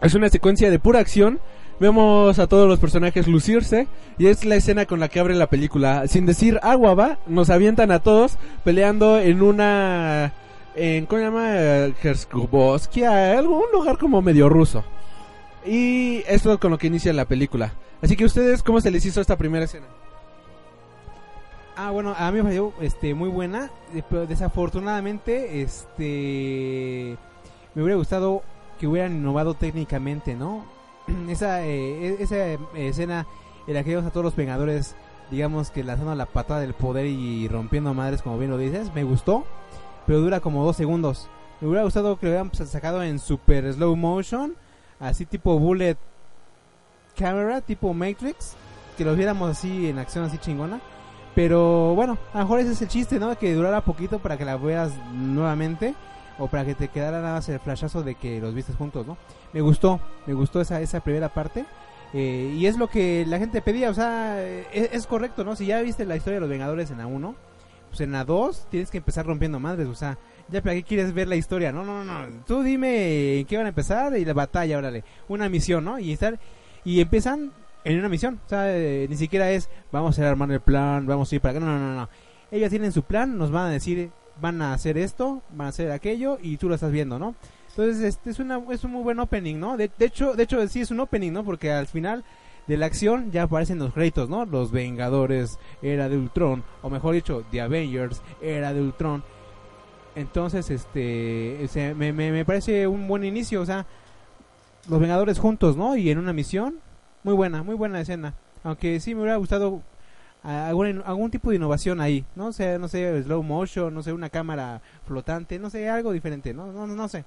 es una secuencia de pura acción. Vemos a todos los personajes lucirse y es la escena con la que abre la película. Sin decir agua va, nos avientan a todos peleando en una en ¿cómo se llama? Herskuboskia, algún lugar como medio ruso. Y esto es con lo que inicia la película. Así que ustedes cómo se les hizo esta primera escena? Ah, bueno, a mí me pareció este, muy buena, eh, pero desafortunadamente este, me hubiera gustado que hubieran innovado técnicamente, ¿no? (clears throat) esa, eh, e- esa eh, escena en la que vemos a todos los Vengadores, digamos que lanzando la patada del poder y rompiendo madres, como bien lo dices, me gustó, pero dura como dos segundos. Me hubiera gustado que lo hubieran sacado en super slow motion, así tipo bullet camera, tipo Matrix, que los viéramos así en acción así chingona. Pero bueno, a lo mejor ese es el chiste, ¿no? Que durara poquito para que la veas nuevamente. O para que te quedara nada más el flashazo de que los vistes juntos, ¿no? Me gustó, me gustó esa, esa primera parte. eh, y es lo que la gente pedía, o sea, eh, es, es correcto, ¿no? Si ya viste la historia de los Vengadores en la 1, pues en la 2 tienes que empezar rompiendo madres, o sea, ya para qué quieres ver la historia, no, no, no, no. Tú dime en qué van a empezar y la batalla, órale, una misión, ¿no? Y estar y empiezan en una misión, o sea, eh, ni siquiera es vamos a armar el plan, vamos a ir para acá, no, no, no, no. Ellos tienen su plan, nos van a decir, van a hacer esto, van a hacer aquello y tú lo estás viendo, ¿no? Entonces, este es una es un muy buen opening, ¿no? De, de hecho, de hecho sí es un opening, ¿no? Porque al final de la acción ya aparecen los créditos, ¿no? Los Vengadores, era de Ultron, o mejor dicho, The Avengers, era de Ultron. Entonces, este, se- me, me, me parece un buen inicio, o sea, los Vengadores juntos, ¿no? Y en una misión, muy buena, muy buena escena. Aunque sí me hubiera gustado algún, algún tipo de innovación ahí, ¿no? O sea, no sé, slow motion, no sé, una cámara flotante, no sé, algo diferente, no, no, no sé.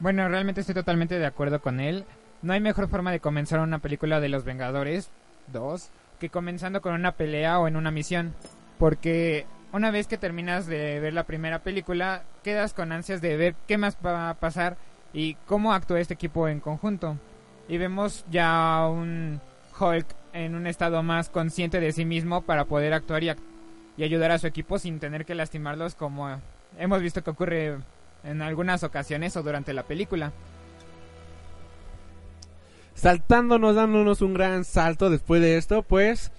Bueno, realmente estoy totalmente de acuerdo con él. No hay mejor forma de comenzar una película de los Vengadores 2 que comenzando con una pelea o en una misión. Porque una vez que terminas de ver la primera película, quedas con ansias de ver qué más va a pasar y cómo actúa este equipo en conjunto. Y vemos ya un Hulk en un estado más consciente de sí mismo para poder actuar y, y ayudar a su equipo sin tener que lastimarlos como hemos visto que ocurre en algunas ocasiones o durante la película. saltándonos, dándonos un gran salto después de esto, pues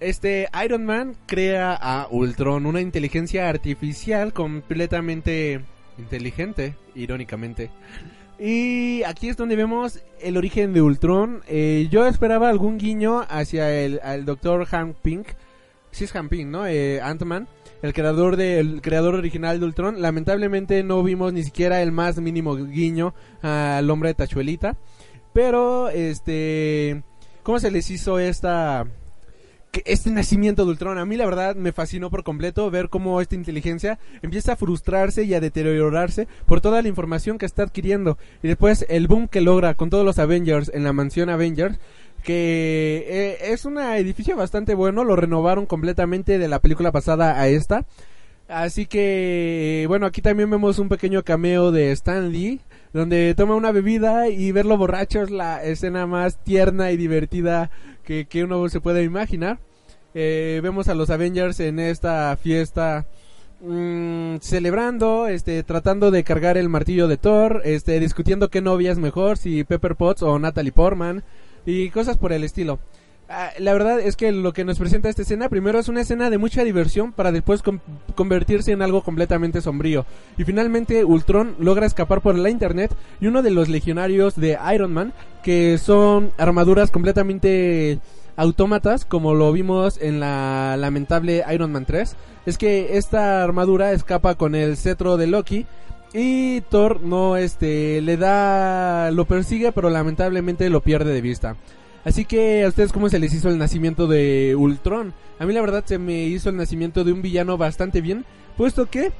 este Iron Man crea a Ultron, una inteligencia artificial completamente inteligente, irónicamente. Y aquí es donde vemos el origen de Ultron. Eh, yo esperaba algún guiño hacia el al Dr. Hank Pink. Sí es Hank Pink, ¿no? Eh, Ant-Man, el creador de, el creador original de Ultron. Lamentablemente no vimos ni siquiera el más mínimo guiño al hombre de Tachuelita. Pero, este, ¿cómo se les hizo esta este nacimiento de Ultron. A mí la verdad me fascinó por completo ver cómo esta inteligencia empieza a frustrarse y a deteriorarse por toda la información que está adquiriendo. Y después el boom que logra con todos los Avengers en la mansión Avengers que eh, es un edificio bastante bueno, lo renovaron completamente de la película pasada a esta. Así que, bueno, aquí también vemos un pequeño cameo de Stan Lee, donde toma una bebida y verlo borracho es la escena más tierna y divertida que, que uno se puede imaginar. Eh, vemos a los Avengers en esta fiesta mm, celebrando, este, tratando de cargar el martillo de Thor, este, discutiendo qué novia es mejor, si Pepper Potts o Natalie Portman y cosas por el estilo. Ah, la verdad es que lo que nos presenta esta escena primero es una escena de mucha diversión para después convertirse en algo completamente sombrío. Y finalmente Ultron logra escapar por la internet y uno de los legionarios de Iron Man, que son armaduras completamente autómatas, como lo vimos en la lamentable Iron Man 3, es que esta armadura escapa con el cetro de Loki y Thor no este le da lo persigue, pero lamentablemente lo pierde de vista. Así que a ustedes cómo se les hizo el nacimiento de Ultron? A mí la verdad se me hizo el nacimiento de un villano bastante bien, puesto que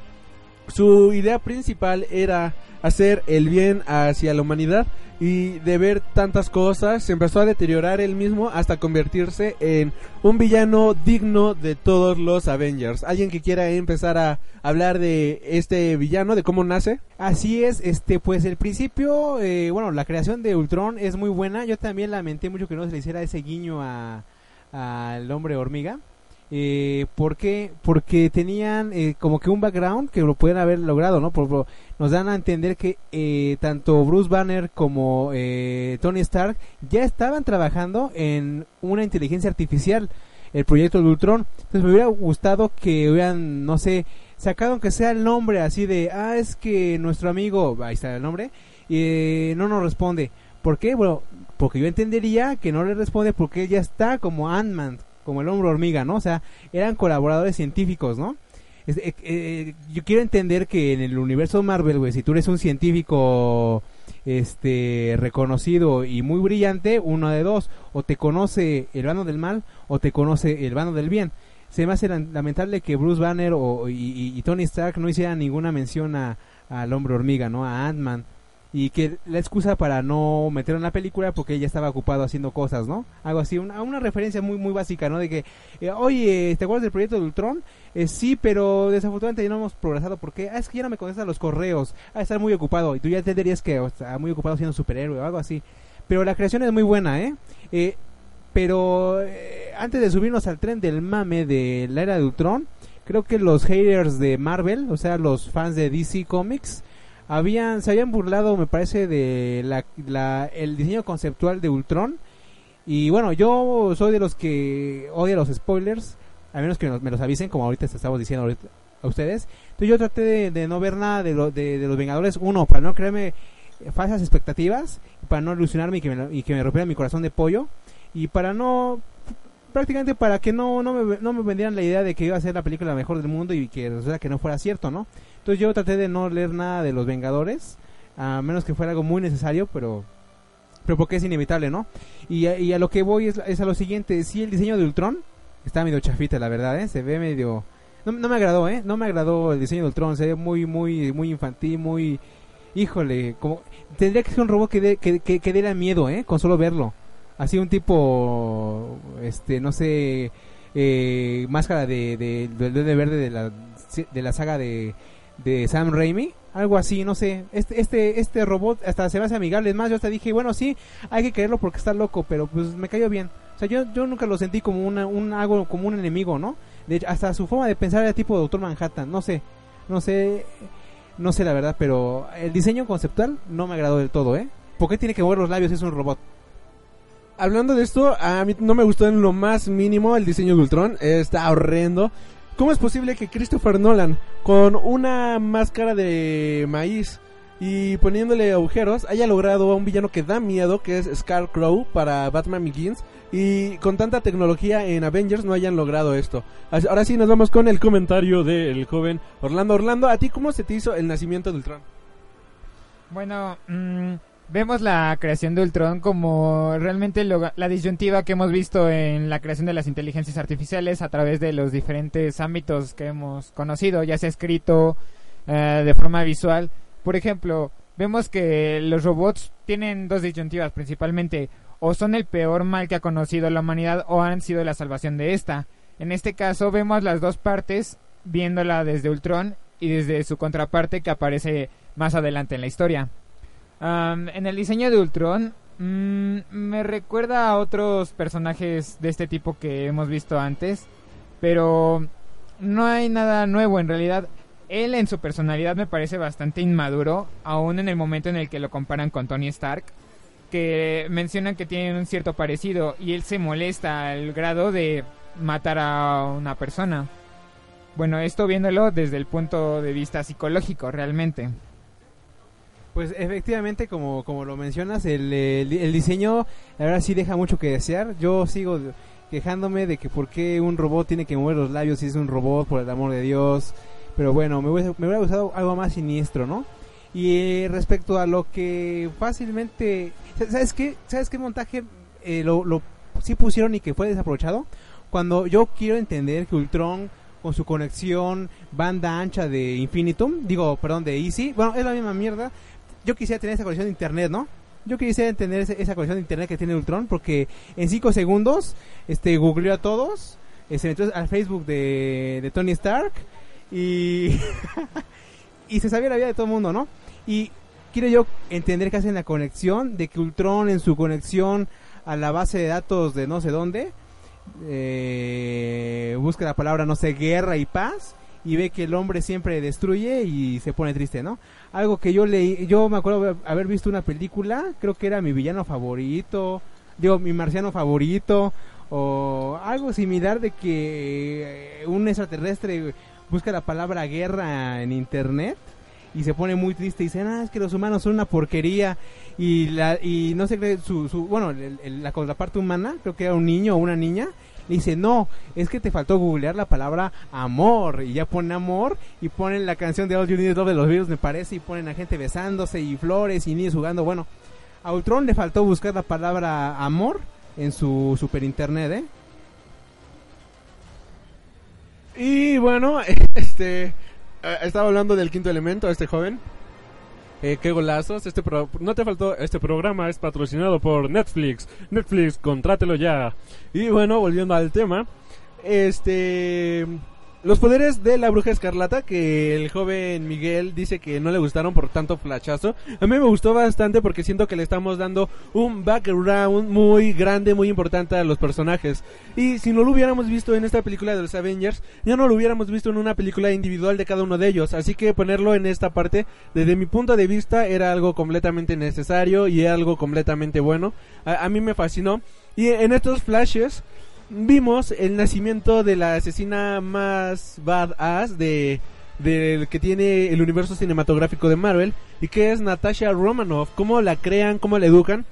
su idea principal era hacer el bien hacia la humanidad y de ver tantas cosas se empezó a deteriorar él mismo hasta convertirse en un villano digno de todos los Avengers. ¿Alguien que quiera empezar a hablar de este villano, de cómo nace? Así es, este, pues el principio, eh, bueno, la creación de Ultron es muy buena. Yo también lamenté mucho que no se le hiciera ese guiño a al hombre hormiga. Eh, ¿Por qué? Porque tenían eh, como que un background que lo pueden haber logrado, ¿no? Por, por- nos dan a entender que eh, tanto Bruce Banner como eh, Tony Stark ya estaban trabajando en una inteligencia artificial, el proyecto de Ultron. Entonces me hubiera gustado que hubieran, no sé, sacado aunque sea el nombre así de, ah, es que nuestro amigo, ahí está el nombre, eh, no nos responde. ¿Por qué? Bueno, porque yo entendería que no le responde porque él ya está como Ant-Man, como el hombre hormiga, ¿no? O sea, eran colaboradores científicos, ¿no? Eh, eh, yo quiero entender que en el universo Marvel, güey, si tú eres un científico este reconocido y muy brillante, uno de dos, o te conoce el bando del mal o te conoce el bando del bien. Se me hace la- lamentable que Bruce Banner o, y Tony Stark no hicieran ninguna mención a al hombre hormiga, ¿no? A Ant-Man y que la excusa para no meterlo en la película porque ella estaba ocupado haciendo cosas, ¿no? Algo así, una, una referencia muy muy básica, ¿no? De que, eh, oye, ¿te acuerdas del proyecto de Ultron? Eh, sí, pero desafortunadamente ya no hemos progresado porque, ah, es que ya no me contestan los correos, ah, estar muy ocupado, y tú ya entenderías que o está muy ocupado siendo superhéroe o algo así. Pero la creación es muy buena, ¿eh? eh pero eh, antes de subirnos al tren del mame de la era de Ultron, creo que los haters de Marvel, o sea, los fans de DC Comics, habían se habían burlado, me parece, de la, la- el diseño conceptual de Ultron. Y bueno, yo soy de los que odia los spoilers, a menos que me los avisen, como ahorita estamos diciendo ahorita a ustedes. Entonces yo traté de, no ver nada de, lo- de, los Vengadores, uno, para no crearme falsas expectativas, para no ilusionarme y que me rompiera mi corazón de pollo, y para no prácticamente para que no, no, me, no me vendieran la idea de que iba a ser la película la mejor del mundo y que resulta que no fuera cierto, ¿no? Entonces yo traté de no leer nada de los Vengadores, a menos que fuera algo muy necesario, pero pero porque es inevitable, ¿no? Y a, y a lo que voy es, es a lo siguiente, sí el diseño de Ultron está medio chafita, la verdad, ¿eh? Se ve medio... No, no me agradó, ¿eh? No me agradó el diseño de Ultron, se ve muy, muy, muy infantil, muy... Híjole, como... Tendría que ser un robot que dé que, que, miedo, ¿eh? Con solo verlo. Así un tipo, este, no sé, eh, máscara de, verde de la, de la saga de, de Sam Raimi, algo así, no sé. Este, este, este robot hasta se me hace amigable. Es más, yo hasta dije, bueno, sí, hay que quererlo porque está loco, pero pues me cayó bien. O sea, yo, yo nunca lo sentí como una, un, algo, como un enemigo, ¿no? De hasta su forma de pensar era tipo Doctor Manhattan, no sé, no sé, no sé la verdad, pero el diseño conceptual no me agradó del todo, ¿eh? ¿Por qué tiene que mover los labios? Es un robot. Hablando de esto, a mí no me gustó en lo más mínimo el diseño de Ultron. Está horrendo. ¿Cómo es posible que Christopher Nolan, con una máscara de maíz y poniéndole agujeros, haya logrado a un villano que da miedo, que es Scarecrow para Batman Begins, y con tanta tecnología en Avengers no hayan logrado esto? Ahora sí, nos vamos con el comentario del joven Orlando. Orlando, ¿a ti cómo se te hizo el nacimiento de Ultron? Bueno, mm, vemos la creación de Ultron como realmente la disyuntiva que hemos visto en la creación de las inteligencias artificiales a través de los diferentes ámbitos que hemos conocido, ya sea escrito, eh, de forma visual. Por ejemplo, vemos que los robots tienen dos disyuntivas principalmente, o son el peor mal que ha conocido la humanidad o han sido la salvación de esta. En este caso vemos las dos partes viéndola desde Ultron y desde su contraparte que aparece más adelante en la historia. Am, en el diseño de Ultron mm, me recuerda a otros personajes de este tipo que hemos visto antes, pero no hay nada nuevo en realidad. Él en su personalidad me parece bastante inmaduro, aún en el momento en el que lo comparan con Tony Stark, que mencionan que tienen un cierto parecido y él se molesta al grado de matar a una persona. Bueno, esto viéndolo desde el punto de vista psicológico realmente. Pues efectivamente, como, como lo mencionas, el, el, diseño, la verdad sí deja mucho que desear. Yo sigo quejándome de que por qué un robot tiene que mover los labios si es un robot, por el amor de Dios. Pero bueno, me hubiera, me hubiera gustado algo más siniestro, ¿no? Y eh, respecto a lo que fácilmente... ¿Sabes qué? ¿Sabes qué montaje eh, lo, lo sí pusieron y que fue desaprovechado? Cuando yo quiero entender que Ultron con su conexión banda ancha de Infinitum, digo, perdón, de Easy, bueno, es la misma mierda. Yo quisiera tener esa conexión de internet, ¿no? Yo quisiera tener esa conexión de internet que tiene Ultron porque en 5 segundos este googleó a todos, se metió al Facebook de, Tony Stark y (laughs) y se sabía la vida de todo el mundo, ¿no? Y quiero yo entender que hacen la conexión de que Ultron en su conexión a la base de datos de no sé dónde eh, busca la palabra no sé guerra y paz y ve que el hombre siempre destruye y se pone triste, ¿no? Algo que yo leí, yo me acuerdo haber- visto una película, creo que era mi villano favorito, digo, mi marciano favorito, o algo similar de que eh, un extraterrestre busca la palabra guerra en internet y se pone muy triste y dice, ah, es que los humanos son una porquería y la y no sé qué, su, su bueno, el- el- la contraparte humana, creo que era un niño o una niña, le dice, no, es que te faltó googlear la palabra amor y ya pone amor y ponen la canción de All You Need Love de los virus me parece y ponen a gente besándose y flores y niños jugando, bueno, a Ultron le faltó buscar la palabra amor en su super internet, ¿eh? Y bueno, (laughs) este eh, estaba hablando del quinto elemento, este joven. Eh, qué golazos. Este pro- no te faltó. Este programa es patrocinado por Netflix. Netflix, contrátelo ya. Y bueno, volviendo al tema. Este. Los poderes de la bruja escarlata, que el joven Miguel dice que no le gustaron por tanto flachazo. A mí me gustó bastante porque siento que le estamos dando un background muy grande, muy importante a los personajes. Y si no lo hubiéramos visto en esta película de los Avengers, ya no lo hubiéramos visto en una película individual de cada uno de ellos. Así que ponerlo en esta parte, desde mi punto de vista, era algo completamente necesario y algo completamente bueno. A, a mí me fascinó. Y en estos flashes vimos el nacimiento de la asesina más badass de del que tiene el universo cinematográfico de Marvel y que es Natasha Romanoff, cómo la crean, cómo la educan.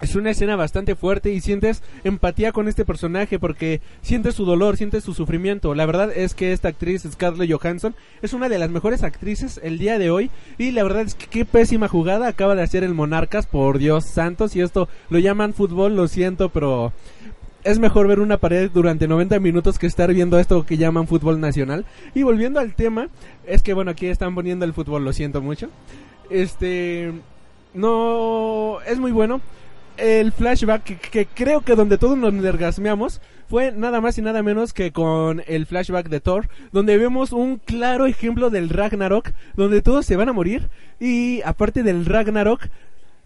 Es una escena bastante fuerte y sientes empatía con este personaje porque sientes su dolor, sientes su sufrimiento. La verdad es que esta actriz Scarlett Johansson es una de las mejores actrices el día de hoy y la verdad es que qué pésima jugada acaba de hacer el Monarcas, por Dios santo, si esto lo llaman fútbol, lo siento, pero es mejor ver una pared durante 90 minutos que estar viendo esto que llaman fútbol nacional. Y volviendo al tema, es que bueno, aquí están poniendo el fútbol, lo siento mucho. Este no es muy bueno. El flashback que, que creo que donde todos nos nergasmeamos fue nada más y nada menos que con el flashback de Thor, donde vemos un claro ejemplo del Ragnarok, donde todos se van a morir y aparte del Ragnarok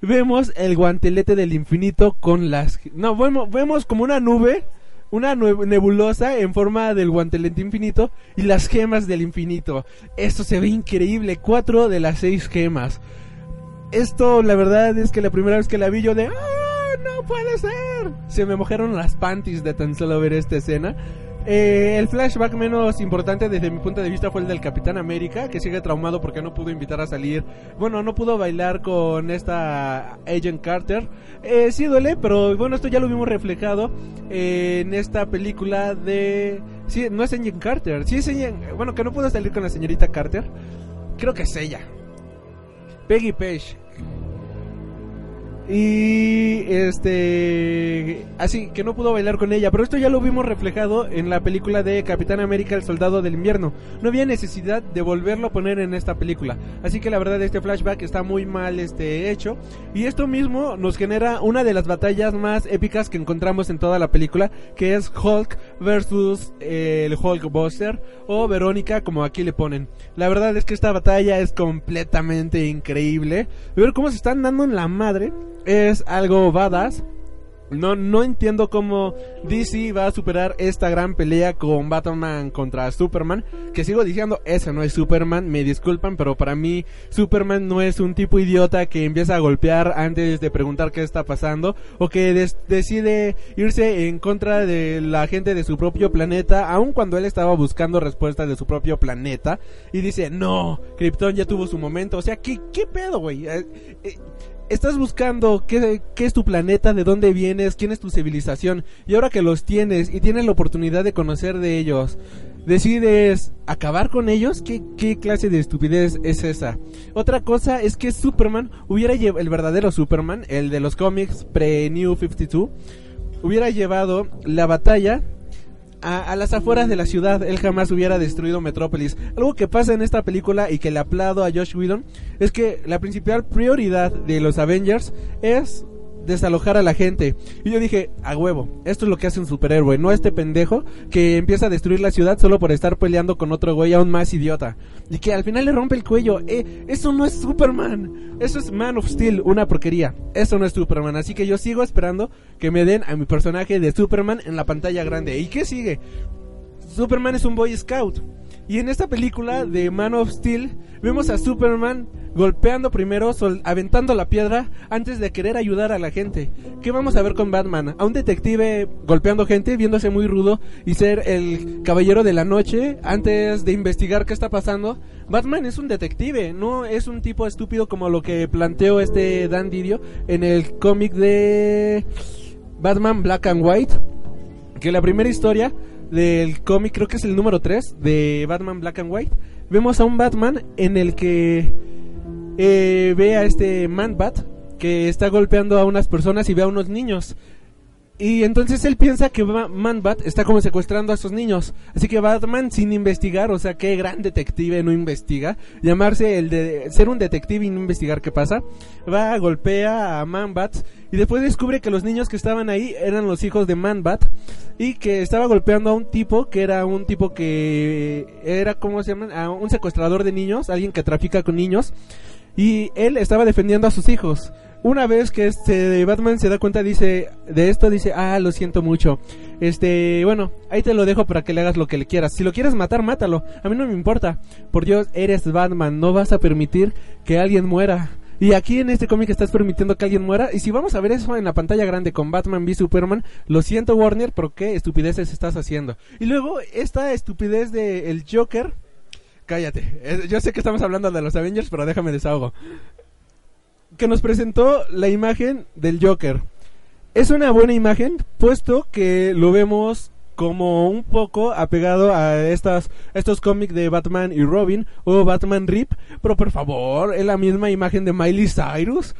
vemos el guantelete del infinito con las no vemos, vemos como una nube una nebulosa en forma del guantelete infinito y las gemas del infinito. Esto se ve increíble cuatro de las seis gemas. Esto la verdad es que la primera vez que la vi yo de ¡Ah, no puede ser se me mojaron las panties de tan solo ver esta escena eh, el flashback menos importante desde mi punto de vista fue el del Capitán América, que sigue traumado porque no pudo invitar a salir. Bueno, no pudo bailar con esta Agent Carter. Eh, sí duele, pero bueno, esto ya lo vimos reflejado en esta película de... Sí, no es Agent Carter. Sí es Agent... Bueno, que no pudo salir con la señorita Carter. Creo que es ella. Peggy Page. Y este. Así que no pudo bailar con ella. Pero esto ya lo vimos reflejado en la película de Capitán América, el Soldado del Invierno. No había necesidad de volverlo a poner en esta película. Así que la verdad, este flashback está muy mal este, hecho. Y esto mismo nos genera una de las batallas más épicas que encontramos en toda la película. Que es Hulk versus eh, el Hulkbuster. O Verónica, como aquí le ponen. La verdad es que esta batalla es completamente increíble. Ver cómo se están dando en la madre es algo badass. No, no entiendo cómo DC va a superar esta gran pelea con Batman contra Superman. Que sigo diciendo, ese no es Superman, me disculpan, pero para mí Superman no es un tipo idiota que empieza a golpear antes de preguntar qué está pasando. O que decide irse en contra de la gente de su propio planeta, aun cuando él estaba buscando respuestas de su propio planeta. Y dice, no, Krypton ya tuvo su momento. O sea, ¿qué, qué pedo, güey? Eh, eh, estás buscando qué, qué es tu planeta, de dónde vienes, quién es tu civilización. Y ahora que los tienes y tienes la oportunidad de conocer de ellos, decides acabar con ellos. ¿Qué, qué clase de estupidez es esa? Otra cosa es que Superman hubiera llevado, el verdadero Superman, el de los cómics pre-New 52, hubiera llevado la batalla a, las afueras de la ciudad, él jamás hubiera destruido Metrópolis. Algo que pasa en esta película y que le aplaudo a Josh Whedon es que la principal prioridad de los Avengers es desalojar a la gente. Y yo dije, a huevo, esto es lo que hace un superhéroe, no este pendejo que empieza a destruir la ciudad solo por estar peleando con otro güey aún más idiota. Y que al final le rompe el cuello. Eh, eso no es Superman. Eso es Man of Steel, una porquería. Eso no es Superman. Así que yo sigo esperando que me den a mi personaje de Superman en la pantalla grande. ¿Y qué sigue? Superman es un Boy Scout. Y en esta película de Man of Steel vemos a Superman golpeando primero, sol- aventando la piedra antes de querer ayudar a la gente. ¿Qué vamos a ver con Batman? A un detective golpeando gente, viéndose muy rudo y ser el caballero de la noche antes de investigar qué está pasando. Batman es un detective, no es un tipo estúpido como lo que planteó este Dan Didio en el cómic de Batman Black and White que la primera historia del cómic, creo que es el número 3 de Batman Black and White, vemos a un Batman en el que eh, ve a este Man-Bat que está golpeando a unas personas y ve a unos niños. Y entonces él piensa que Ma- Man-Bat está como secuestrando a esos niños. Así que Batman, sin investigar, o sea, qué gran detective no investiga, llamarse el de ser un detective y no investigar qué pasa, va, golpea a Man-Bat y después descubre que los niños que estaban ahí eran los hijos de Man-Bat y que estaba golpeando a un tipo que era un tipo que era, ¿cómo se llama? Un secuestrador de niños, alguien que trafica con niños. Y él estaba defendiendo a sus hijos. Una vez que este Batman se da cuenta dice de esto dice, "Ah, lo siento mucho. Este, bueno, ahí te lo dejo para que le hagas lo que le quieras. Si lo quieres matar, mátalo. A mí no me importa. Por Dios, eres Batman, no vas a permitir que alguien muera." Y aquí en este cómic estás permitiendo que alguien muera. Y si vamos a ver eso en la pantalla grande con Batman v Superman, lo siento Warner, pero qué estupideces estás haciendo. Y luego esta estupidez de el Joker. Cállate. Eh, Yo sé que estamos hablando de los Avengers, pero déjame desahogo. Que nos presentó la imagen del Joker. Es una buena imagen, puesto que lo vemos como un poco apegado a estas, estos cómics de Batman y Robin o Batman Rip, pero por favor, es la misma imagen de Miley Cyrus.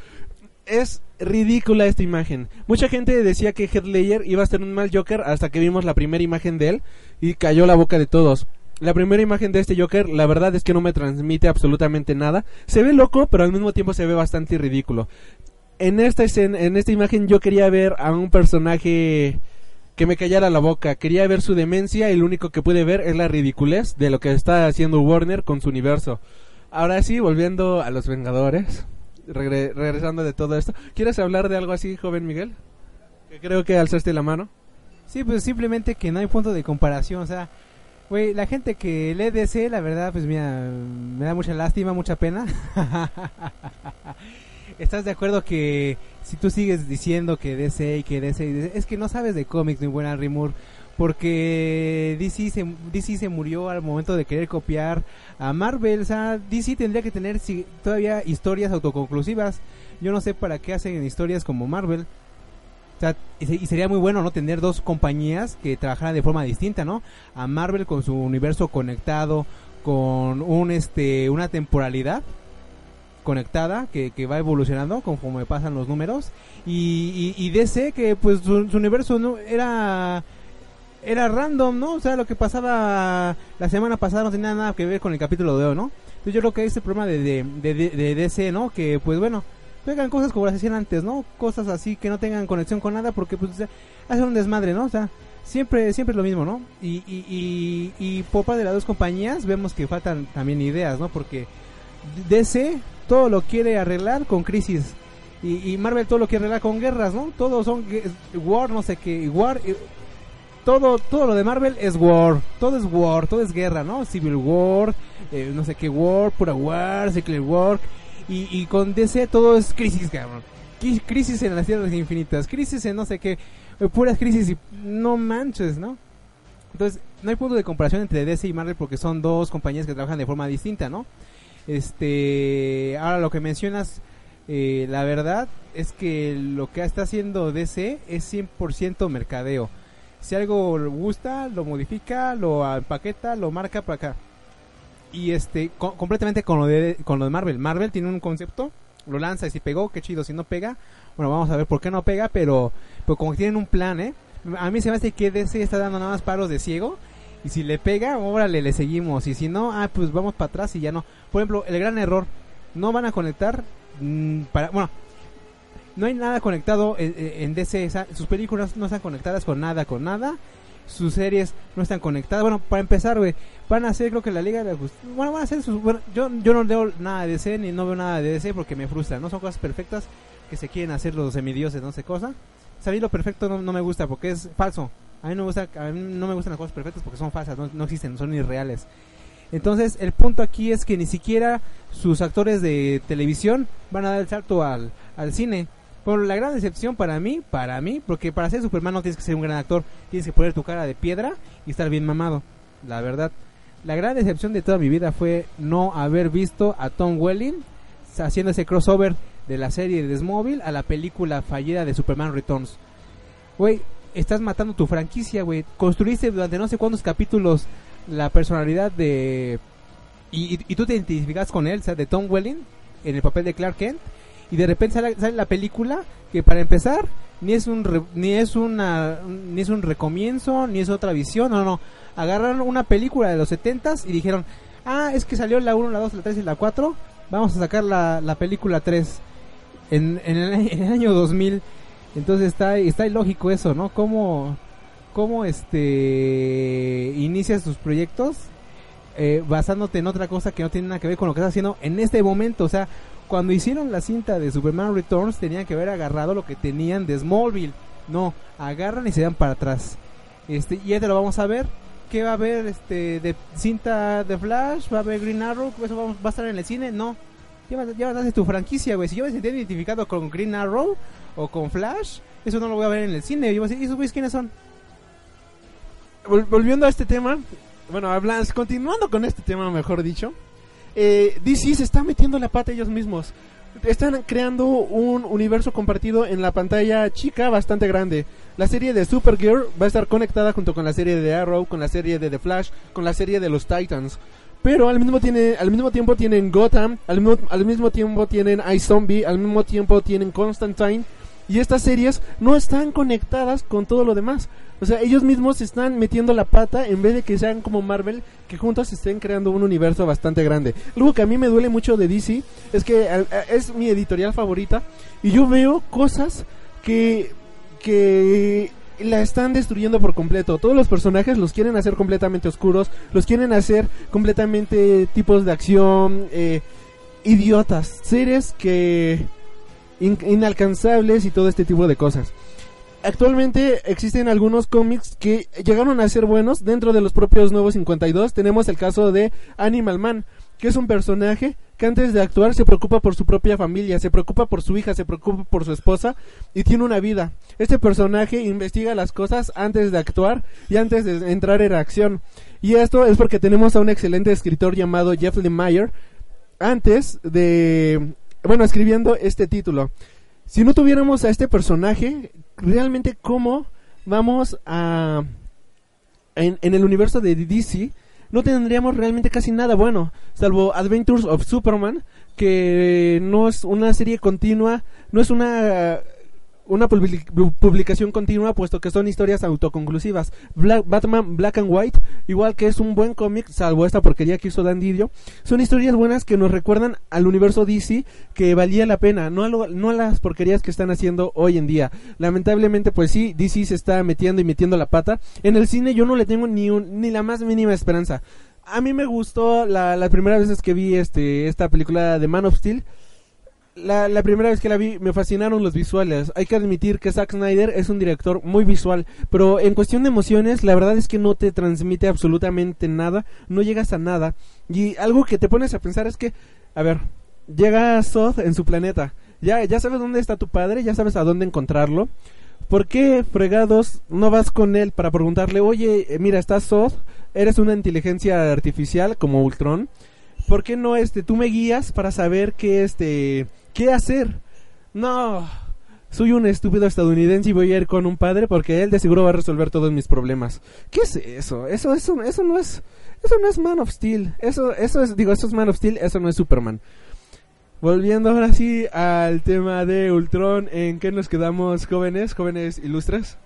Es ridícula esta imagen. Mucha gente decía que Heath Ledger iba a ser un mal Joker hasta que vimos la primera imagen de él y cayó la boca de todos. La primera imagen de este Joker, la verdad es que no me transmite absolutamente nada. Se ve loco, pero al mismo tiempo se ve bastante ridículo. En esta en esta imagen yo quería ver a un personaje que me callara la boca. Quería ver su demencia y lo único que pude ver es la ridiculez de lo que está haciendo Warner con su universo. Ahora sí, volviendo a los Vengadores, regre- regresando de todo esto. ¿Quieres hablar de algo así, joven Miguel? Creo que alzaste la mano. Sí, pues simplemente que no hay punto de comparación, o sea, güey, la gente que lee DC, la verdad, pues mira, me da mucha lástima, mucha pena. (laughs) ¿Estás de acuerdo que si tú sigues diciendo que DC y que DC, y DC, es que no sabes de cómics, mi buena Rimur, porque DC se, DC se murió al momento de querer copiar a Marvel, o sea, DC tendría que tener si- todavía historias autoconclusivas. Yo no sé para qué hacen historias como Marvel. O sea, y, se- y sería muy bueno, ¿no? Tener dos compañías que trabajaran de forma distinta, ¿no? A Marvel con su universo conectado, con un, este, una temporalidad. conectada que, que va evolucionando conforme pasan los números y, y, y DC que pues su, universo no era era random, ¿no? O sea, lo que pasaba la semana pasada no tenía nada que ver con el capítulo de hoy, ¿no? Entonces yo creo que este problema de, de, de, de- de DC, ¿no? Que pues bueno, pegan cosas como las hacían antes, ¿no? Cosas así que no tengan conexión con nada porque pues o hacen un desmadre, ¿no? O sea, siempre siempre es lo mismo, ¿no? Y, y, y, por parte de las dos compañías vemos que faltan también ideas, ¿no? Porque DC todo lo quiere arreglar con crisis. Y, Marvel todo lo quiere arreglar con guerras, ¿no? Todos son war, no sé qué, war, todo, todo lo de Marvel es war, todo es war, todo es guerra, ¿no? Civil War, eh, no sé qué war, pura war, Secret War, y, con DC todo es crisis, cabrón. Crisis en las tierras infinitas, crisis en no sé qué, eh, puras crisis y no manches, ¿no? Entonces, no hay punto de comparación entre DC y Marvel porque son dos compañías que trabajan de forma distinta, ¿no? Este, ahora lo que mencionas, eh, la verdad es que lo que está haciendo DC es 100% mercadeo. Si algo gusta, lo modifica, lo empaqueta, lo marca para acá. Y este, co- completamente con lo, de, con lo de Marvel. Marvel tiene un concepto, lo lanza y si pegó, qué chido. Si no pega, bueno, vamos a ver por qué no pega, pero, pero como que tienen un plan, ¿eh? A mí se me hace que DC está dando nada más paros de ciego. Y si le pega, órale, le seguimos. Y si no, ah, pues vamos para atrás y ya no. Por ejemplo, el gran error, no van a conectar mm, para, bueno, no hay nada conectado en, en DC. sus películas no están conectadas con nada, con nada. Sus series no están conectadas. Bueno, para empezar, güey, van a hacer, creo que la Liga de la Justicia. Bueno, van a hacer sus. Bueno, yo, yo no leo nada de DC ni no veo nada de DC porque me frustra. No son cosas perfectas que se quieren hacer los semidioses, no sé cosa. Salir lo perfecto no, no me gusta porque es falso. A mí, no me gusta, a mí no me gustan las cosas perfectas porque son falsas, no, no existen, son irreales. Entonces, el punto aquí es que ni siquiera sus actores de televisión van a dar el salto al, al cine. Por la gran decepción para mí, para mí, porque para ser Superman no tienes que ser un gran actor, tienes que poner tu cara de piedra y estar bien mamado. La verdad, la gran decepción de toda mi vida fue no haber visto a Tom Welling haciendo ese crossover de la serie de Smallville a la película fallida de Superman Returns. Güey, estás matando tu franquicia, güey. Construiste durante no sé cuántos capítulos la personalidad de... Y, y- y tú te identificas con él, o sea, de Tom Welling, en el papel de Clark Kent. Y de repente sale, sale la película que para empezar ni es un re- ni es una ni es un recomienzo ni es otra visión no no agarraron una película de los 70s y dijeron ah es que salió la 1 la 2 la 3 y la 4 vamos a sacar la, la película 3 en, en, el, en el año 2000 entonces está está ilógico eso no cómo cómo este inicias tus proyectos eh, basándote en otra cosa que no tiene nada que ver con lo que estás haciendo en este momento. O sea, cuando hicieron la cinta de Superman Returns, tenían que haber agarrado lo que tenían de Smallville. No, agarran y se dan para atrás. Este, y te lo vamos a ver. ¿Qué va a haber este, de cinta de Flash? ¿Va a haber Green Arrow? ¿Eso va, a estar en el cine? No. Ya vas, a hacer tu franquicia, güey. Si yo me sentía identificado con Green Arrow o con Flash, eso no lo voy a ver en el cine. Yo voy a decir, ¿y esos güeyes quiénes son? Vol- volviendo a este tema, bueno, hablas, continuando con este tema, mejor dicho, eh, DC se está metiendo la pata ellos mismos. Están creando un universo compartido en la pantalla chica bastante grande. La serie de Supergirl va a estar conectada junto con la serie de Arrow, con la serie de The Flash, con la serie de los Titans. Pero al mismo, tiene, al mismo tiempo tienen Gotham, al mismo, al mismo tiempo tienen iZombie, al mismo tiempo tienen Constantine. Y estas series no están conectadas con todo lo demás. O sea, ellos mismos están metiendo la pata en vez de que sean como Marvel, que juntos estén creando un universo bastante grande. Algo que a mí me duele mucho de DC es que es mi editorial favorita y yo veo cosas que que la están destruyendo por completo. Todos los personajes los quieren hacer completamente oscuros, los quieren hacer completamente tipos de acción, eh, idiotas, seres que in- inalcanzables y todo este tipo de cosas. Actualmente existen algunos cómics que llegaron a ser buenos dentro de los propios Nuevos 52. Tenemos el caso de Animal Man, que es un personaje que antes de actuar se preocupa por su propia familia, se preocupa por su hija, se preocupa por su esposa y tiene una vida. Este personaje investiga las cosas antes de actuar y antes de entrar en acción. Y esto es porque tenemos a un excelente escritor llamado Jeff Lemire antes de, bueno, escribiendo este título. Si no tuviéramos a este personaje, realmente cómo vamos a en, el universo de DC no tendríamos realmente casi nada bueno, salvo Adventures of Superman, que no es una serie continua, no es una una public- publicación continua puesto que son historias autoconclusivas. Black- Batman Black and White, igual que es un buen cómic, salvo esta porquería que hizo Dan Didio, son historias buenas que nos recuerdan al universo DC que valía la pena, no a, lo- no a las porquerías que están haciendo hoy en día. Lamentablemente, pues sí, DC se está metiendo y metiendo la pata. En el cine yo no le tengo ni, un- ni la más mínima esperanza. A mí me gustó la, las primeras veces que vi este, esta película de Man of Steel. La, la primera vez que la vi me fascinaron los visuales. Hay que admitir que Zack Snyder es un director muy visual, pero en cuestión de emociones, la verdad es que no te transmite absolutamente nada, no llegas a nada. Y algo que te pones a pensar es que, a ver, llega Zod en su planeta. Ya, ya sabes dónde está tu padre, ya sabes a dónde encontrarlo. ¿Por qué fregados no vas con él para preguntarle, oye, eh, mira, estás Zod, eres una inteligencia artificial como Ultron? ¿Por qué no este tú me guías para saber qué este qué hacer? No, soy un estúpido estadounidense y voy a ir con un padre porque él de seguro va a resolver todos mis problemas. ¿Qué es eso? Eso eso eso no es eso no es Man of Steel. Eso eso es digo, eso es Man of Steel, eso no es Superman. Volviendo ahora sí al tema de Ultron, ¿en qué nos quedamos, jóvenes, jóvenes ilustres?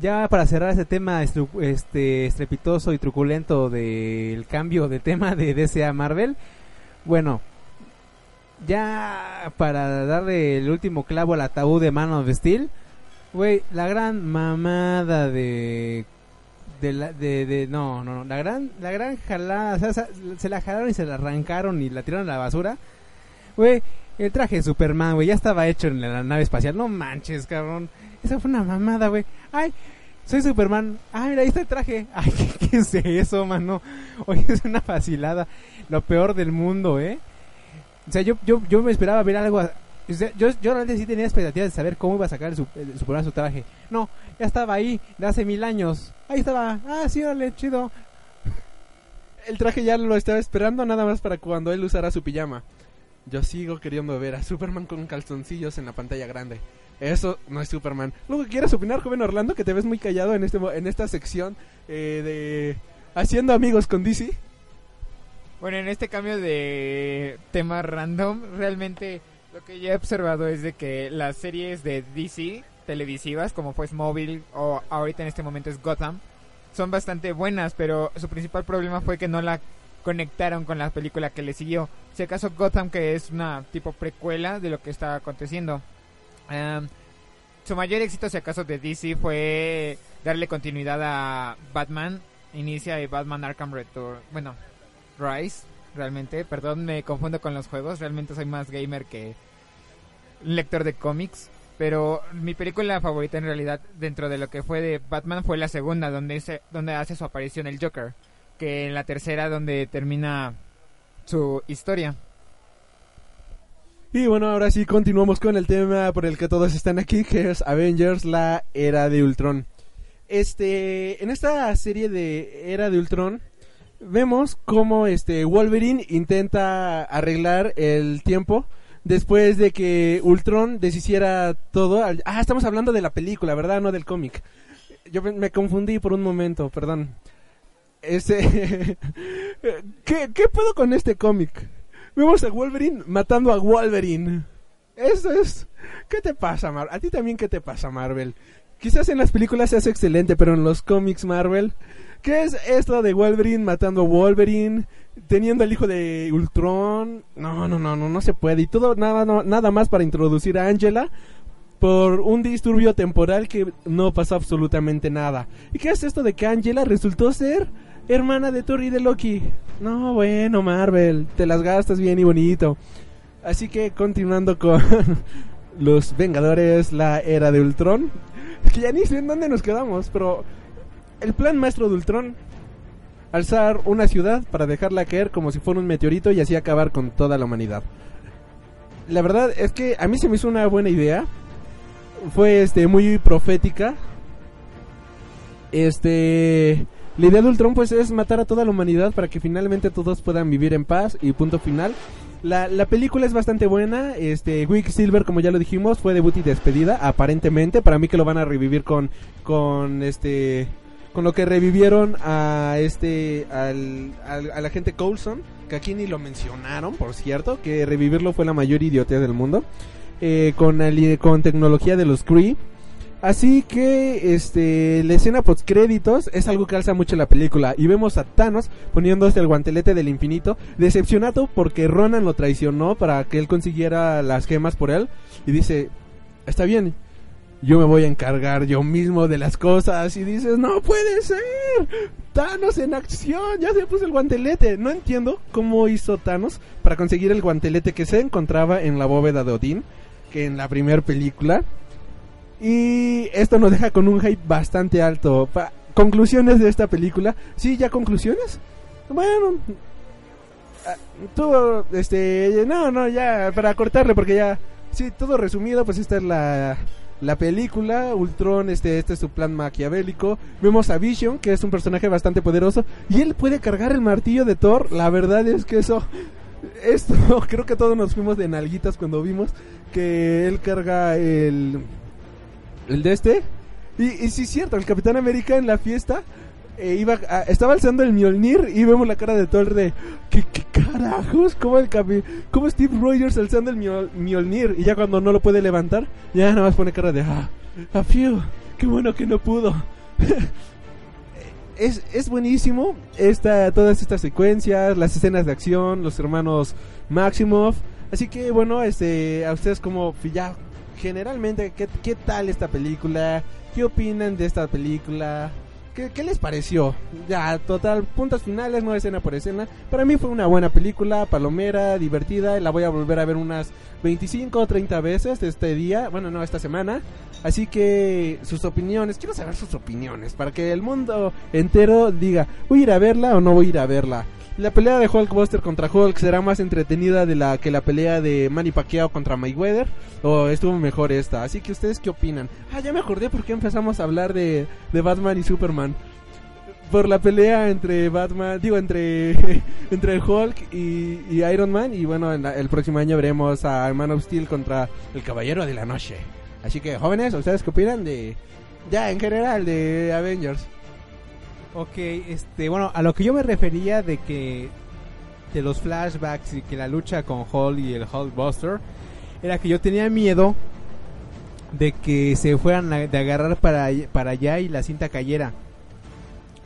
Ya para cerrar este tema este estrepitoso y truculento del cambio de tema de DC a Marvel, bueno, ya para darle el último clavo al ataúd de Man of Steel, güey, la gran mamada de de, la, de, no, no, no, la gran la gran jalada, o sea, se, la jalaron y se la arrancaron y la tiraron a la basura. Güey, el traje de Superman, güey, ya estaba hecho en la nave espacial. No manches, cabrón. Esa fue una mamada, güey. Ay, soy Superman. Ay, mira, ahí está el traje. Ay, (laughs) ¿qué, qué es eso, mano? Oye, es una vacilada. Lo peor del mundo, ¿eh? O sea, yo, yo, yo me esperaba ver algo... yo, yo realmente sí tenía expectativas de saber cómo iba a sacar su- el Superman su traje. No, ya estaba ahí, de hace mil años. Ahí estaba. Ah, sí, órale, chido. El traje ya lo estaba esperando nada más para cuando él usara su pijama. Yo sigo queriendo ver a Superman con calzoncillos en la pantalla grande. Eso no es Superman. Luego, ¿quieres opinar, joven Orlando? Que te ves muy callado en, este, en esta sección eh, de Haciendo Amigos con DC. Bueno, en este cambio de tema random, realmente lo que yo he observado es de que las series de DC televisivas, como fue Smallville o ahorita en este momento es Gotham, son bastante buenas, pero su principal problema fue que no la conectaron con la película que le siguió. Si acaso Gotham, que es una tipo precuela de lo que está aconteciendo. Su mayor éxito, si acaso, de DC fue darle continuidad a Batman. Inicia y Batman Arkham Return. Bueno, Rise, realmente. Perdón, me confundo con los juegos. Realmente soy más gamer que lector de cómics. Pero mi película favorita en realidad dentro de lo que fue de Batman fue la segunda, donde, donde hace su aparición el Joker. Que en la tercera donde termina su historia. Y bueno, ahora sí continuamos con el tema por el que todos están aquí, que es Avengers, la era de Ultron. Este, en esta serie de Era de Ultron, vemos cómo este Wolverine intenta arreglar el tiempo después de que Ultron deshiciera todo. Ah, estamos hablando de la película, ¿verdad? No del cómic. Yo me- confundí por un momento, perdón. Este, (laughs) ¿qué, ¿qué puedo con este cómic? Vemos a Wolverine matando a Wolverine. Eso es. ¿Qué te pasa, Marvel? A ti también, ¿qué te pasa, Marvel? Quizás en las películas se hace excelente, pero en los cómics, Marvel. ¿Qué es esto de Wolverine matando a Wolverine? Teniendo al hijo de Ultron. No, no, no, no, no se puede. Y todo, nada, no- nada más para introducir a Angela por un disturbio temporal que no pasó absolutamente nada. ¿Y qué es esto de que Angela resultó ser hermana de Thor y de Loki? No, bueno, Marvel, te las gastas bien y bonito. Así que continuando con (laughs) los Vengadores, la era de Ultron. (laughs) Que ya ni sé en dónde nos quedamos, pero el plan maestro de Ultron alzar una ciudad para dejarla caer como si fuera un meteorito y así acabar con toda la humanidad. La verdad es que a mí se me hizo una buena idea. Fue este muy profética. Este la idea de Ultron pues es matar a toda la humanidad para que finalmente todos puedan vivir en paz y punto final. La, la película es bastante buena, este Silver como ya lo dijimos fue debut y despedida aparentemente, para mí que lo van a revivir con con este con lo que revivieron a este al, agente Coulson, que aquí ni lo mencionaron, por cierto, que revivirlo fue la mayor idiotez del mundo, eh, con, el- con tecnología de los Kree. Así que este la escena post créditos es algo que alza mucho la película y vemos a Thanos poniéndose el guantelete del infinito, decepcionado porque Ronan lo traicionó para que él consiguiera las gemas por él y dice, "Está bien, yo me voy a encargar yo mismo de las cosas." Y dices, "No puede ser. Thanos en acción, ya se puso el guantelete." No entiendo cómo hizo Thanos para conseguir el guantelete que se encontraba en la bóveda de Odín, que en la primera película y esto nos deja con un hype bastante alto. Pa- conclusiones de esta película. Sí, ya conclusiones. Bueno, ah, todo, este, no, no, ya, para cortarle, porque ya, sí, todo resumido, pues esta es la, la película. Ultron, este, este es su plan maquiavélico. Vemos a Vision, que es un personaje bastante poderoso, y él puede cargar el martillo de Thor. La verdad es que eso, (laughs) esto, (laughs) creo que todos nos fuimos de nalguitas cuando vimos que él carga el el de este. Y, y sí cierto, el Capitán América en la fiesta eh, iba a- estaba alzando el Mjolnir y vemos la cara de Thor de ¿qué, qué carajos? ¿Cómo, el cómo Steve Rogers alzando el Mjol- Mjolnir? Y ya cuando no lo puede levantar, ya nada más pone cara de ah, ah, fiu, qué bueno que no pudo. (laughs) es, es buenísimo esta, todas estas secuencias, las escenas de acción, los hermanos Maximoff. Así que bueno, este, a ustedes como ya generalmente, ¿qué, qué tal esta película? ¿Qué opinan de esta película? ¿Qué, les pareció? Ya, total, puntos finales, no escena por escena. Para mí fue una buena película, palomera, divertida. La voy a volver a ver unas 25 o 30 veces este día, bueno, no, esta semana. Así que sus opiniones, quiero saber sus opiniones, para que el mundo entero diga, ¿voy a ir a verla o no voy a ir a verla? La pelea de Hulkbuster contra Hulk será más entretenida de la que la pelea de Manny Pacquiao contra Mayweather o estuvo mejor esta. Así que ustedes qué opinan? Ah, ya me acordé por qué empezamos a hablar de, de Batman y Superman. Por la pelea entre Batman, digo, entre, (laughs) entre Hulk y, y Iron Man. Y bueno, en la- el próximo año veremos a Man of Steel contra el Caballero de la Noche. Así que, jóvenes, ¿ustedes qué opinan de, ya, en general, de Avengers? Ok, este, bueno, a lo que yo me refería de que de los flashbacks y que la lucha con Hulk y el Hulkbuster era que yo tenía miedo de que se fueran a- de agarrar para, para allá y la cinta cayera.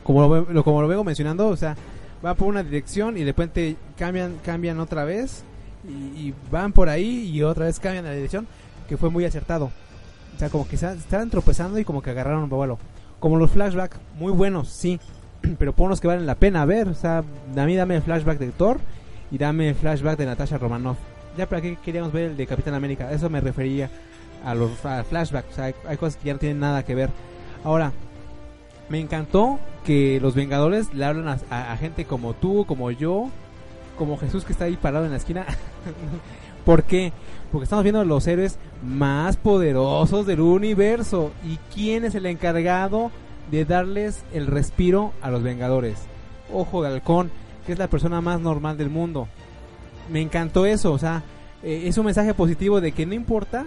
Como lo, como lo vengo mencionando, o sea, va por una dirección y de repente cambian cambian otra vez y, y van por ahí y otra vez cambian la dirección, que fue muy acertado. O sea, como que estaban tropezando y como que agarraron un vuelo. Como los flashbacks, muy buenos, sí. (clears throat) Pero por unos que valen la pena ver. O sea, a mí dame el flashback de Thor y dame el flashback de Natasha Romanoff. Ya para qué queríamos ver el de Capitán América. Eso me refería a los flashbacks. O sea, hay, cosas que ya no tienen nada que ver. Ahora, me encantó que los Vengadores le hablan a, a- a gente como tú, como yo, como Jesús que está ahí parado en la esquina. (laughs) ¿Por qué? Porque estamos viendo los héroes más poderosos del universo. ¿Y quién es el encargado de darles el respiro a los Vengadores? Ojo de Halcón, que es la persona más normal del mundo. Me encantó eso, o sea, eh, es un mensaje positivo de que no importa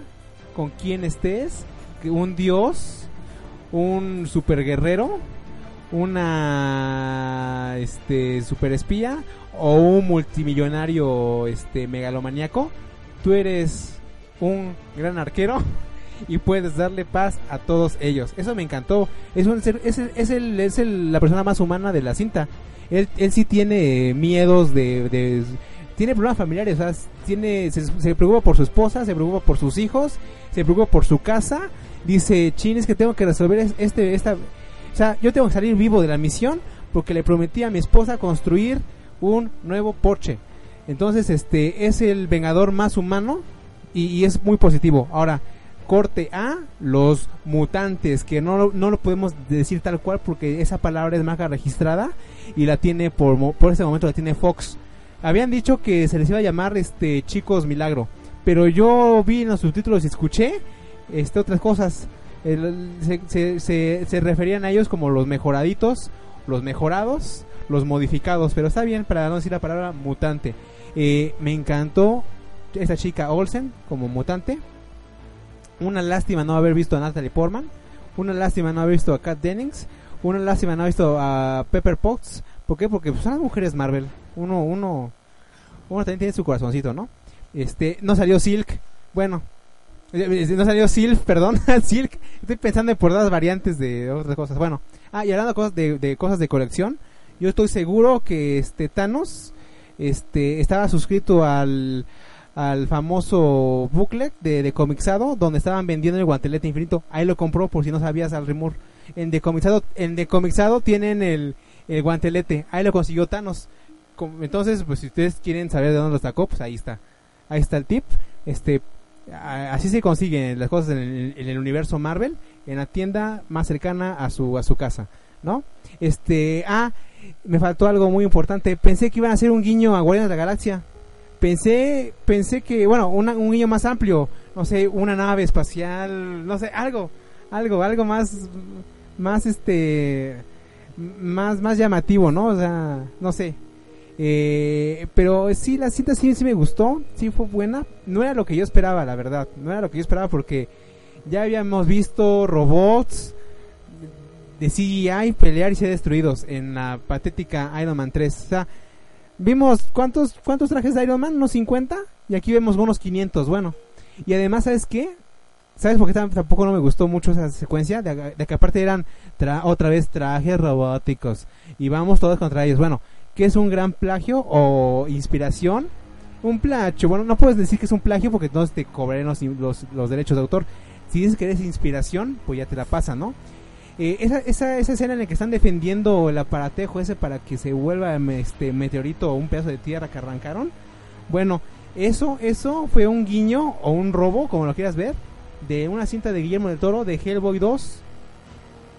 con quién estés, que un dios, un super guerrero, una este super espía o un multimillonario este megalomaníaco, tú eres un gran arquero y puedes darle paz a todos ellos. Eso me encantó. Es, un es, es, el- es el- la persona más humana de la cinta. Él, él sí tiene miedos de, de- tiene problemas familiares, tiene se, se preocupa por su esposa, se preocupa por sus hijos, se preocupa por su casa. Dice, "Chin, es que tengo que resolver es- este esta o sea, yo tengo que salir vivo de la misión porque le prometí a mi esposa construir un nuevo Porsche. Entonces, este es el vengador más humano y, es muy positivo. Ahora, corte A, los mutantes, que no, no lo podemos decir tal cual porque esa palabra es marca registrada y la tiene por, por ese momento la tiene Fox. Habían dicho que se les iba a llamar este chicos milagro, pero yo vi en los subtítulos y escuché este otras cosas. Se, se, se, se referían a ellos como los mejoraditos, los mejorados, los modificados, pero está bien para no decir la palabra mutante. Eh, me encantó esta chica Olsen como mutante. Una lástima no haber visto a Natalie Portman. Una lástima no haber visto a Kat Dennings. Una lástima no ha visto a Pepper Potts. ¿Por qué? Porque son las mujeres Marvel. Uno, uno, uno también tiene su corazoncito, ¿no? Este, no salió Silk. Bueno, eh, no salió Silk, (laughs) perdón, Silk. Estoy pensando en por las variantes de otras cosas. Bueno, ah, y hablando de cosas de, de cosas de colección, yo estoy seguro que este Thanos este estaba suscrito al al famoso booklet de, de Comixado donde estaban vendiendo el guantelete infinito. Ahí lo compró por si no sabías al rumor. En Decomixado, en Decomixado tienen el, el guantelete. Ahí lo consiguió Thanos. Entonces, pues si ustedes quieren saber de dónde lo sacó, pues ahí está. Ahí está el tip. Este, así se consiguen las cosas en el, en el universo Marvel en la tienda más cercana a su a su casa, ¿no? Este, ah, me faltó algo muy importante. Pensé que iban a hacer un guiño a Guardianes de la Galaxia. Pensé, pensé que, bueno, una- un guiño más amplio, no sé, una nave espacial, no sé, algo, algo, algo más, más este, más, más llamativo, ¿no? O sea, no sé. Eh, pero sí, la cinta sí, sí me gustó, sí fue buena. No era lo que yo esperaba, la verdad. No era lo que yo esperaba porque ya habíamos visto robots de CGI pelear y ser destruidos en la patética Iron Man 3. O sea, vimos cuántos cuántos trajes de Iron Man, unos 50 y aquí vemos unos 500, bueno. Y además, ¿sabes qué? ¿Sabes por qué tam- tampoco no me gustó mucho esa secuencia? De, de que aparte eran tra- otra vez trajes robóticos y vamos todos contra ellos. Bueno, ¿qué es un gran plagio o inspiración? Un plagio, bueno, no puedes decir que es un plagio porque entonces te cobrarán los, los, los derechos de autor. Si dices que eres inspiración, pues ya te la pasa, ¿no? Eh, esa, esa, escena en la que están defendiendo el aparatejo ese para que se vuelva em, este meteorito o un pedazo de tierra que arrancaron. Bueno, eso, eso fue un guiño o un robo, como lo quieras ver, de una cinta de Guillermo del Toro de Hellboy 2.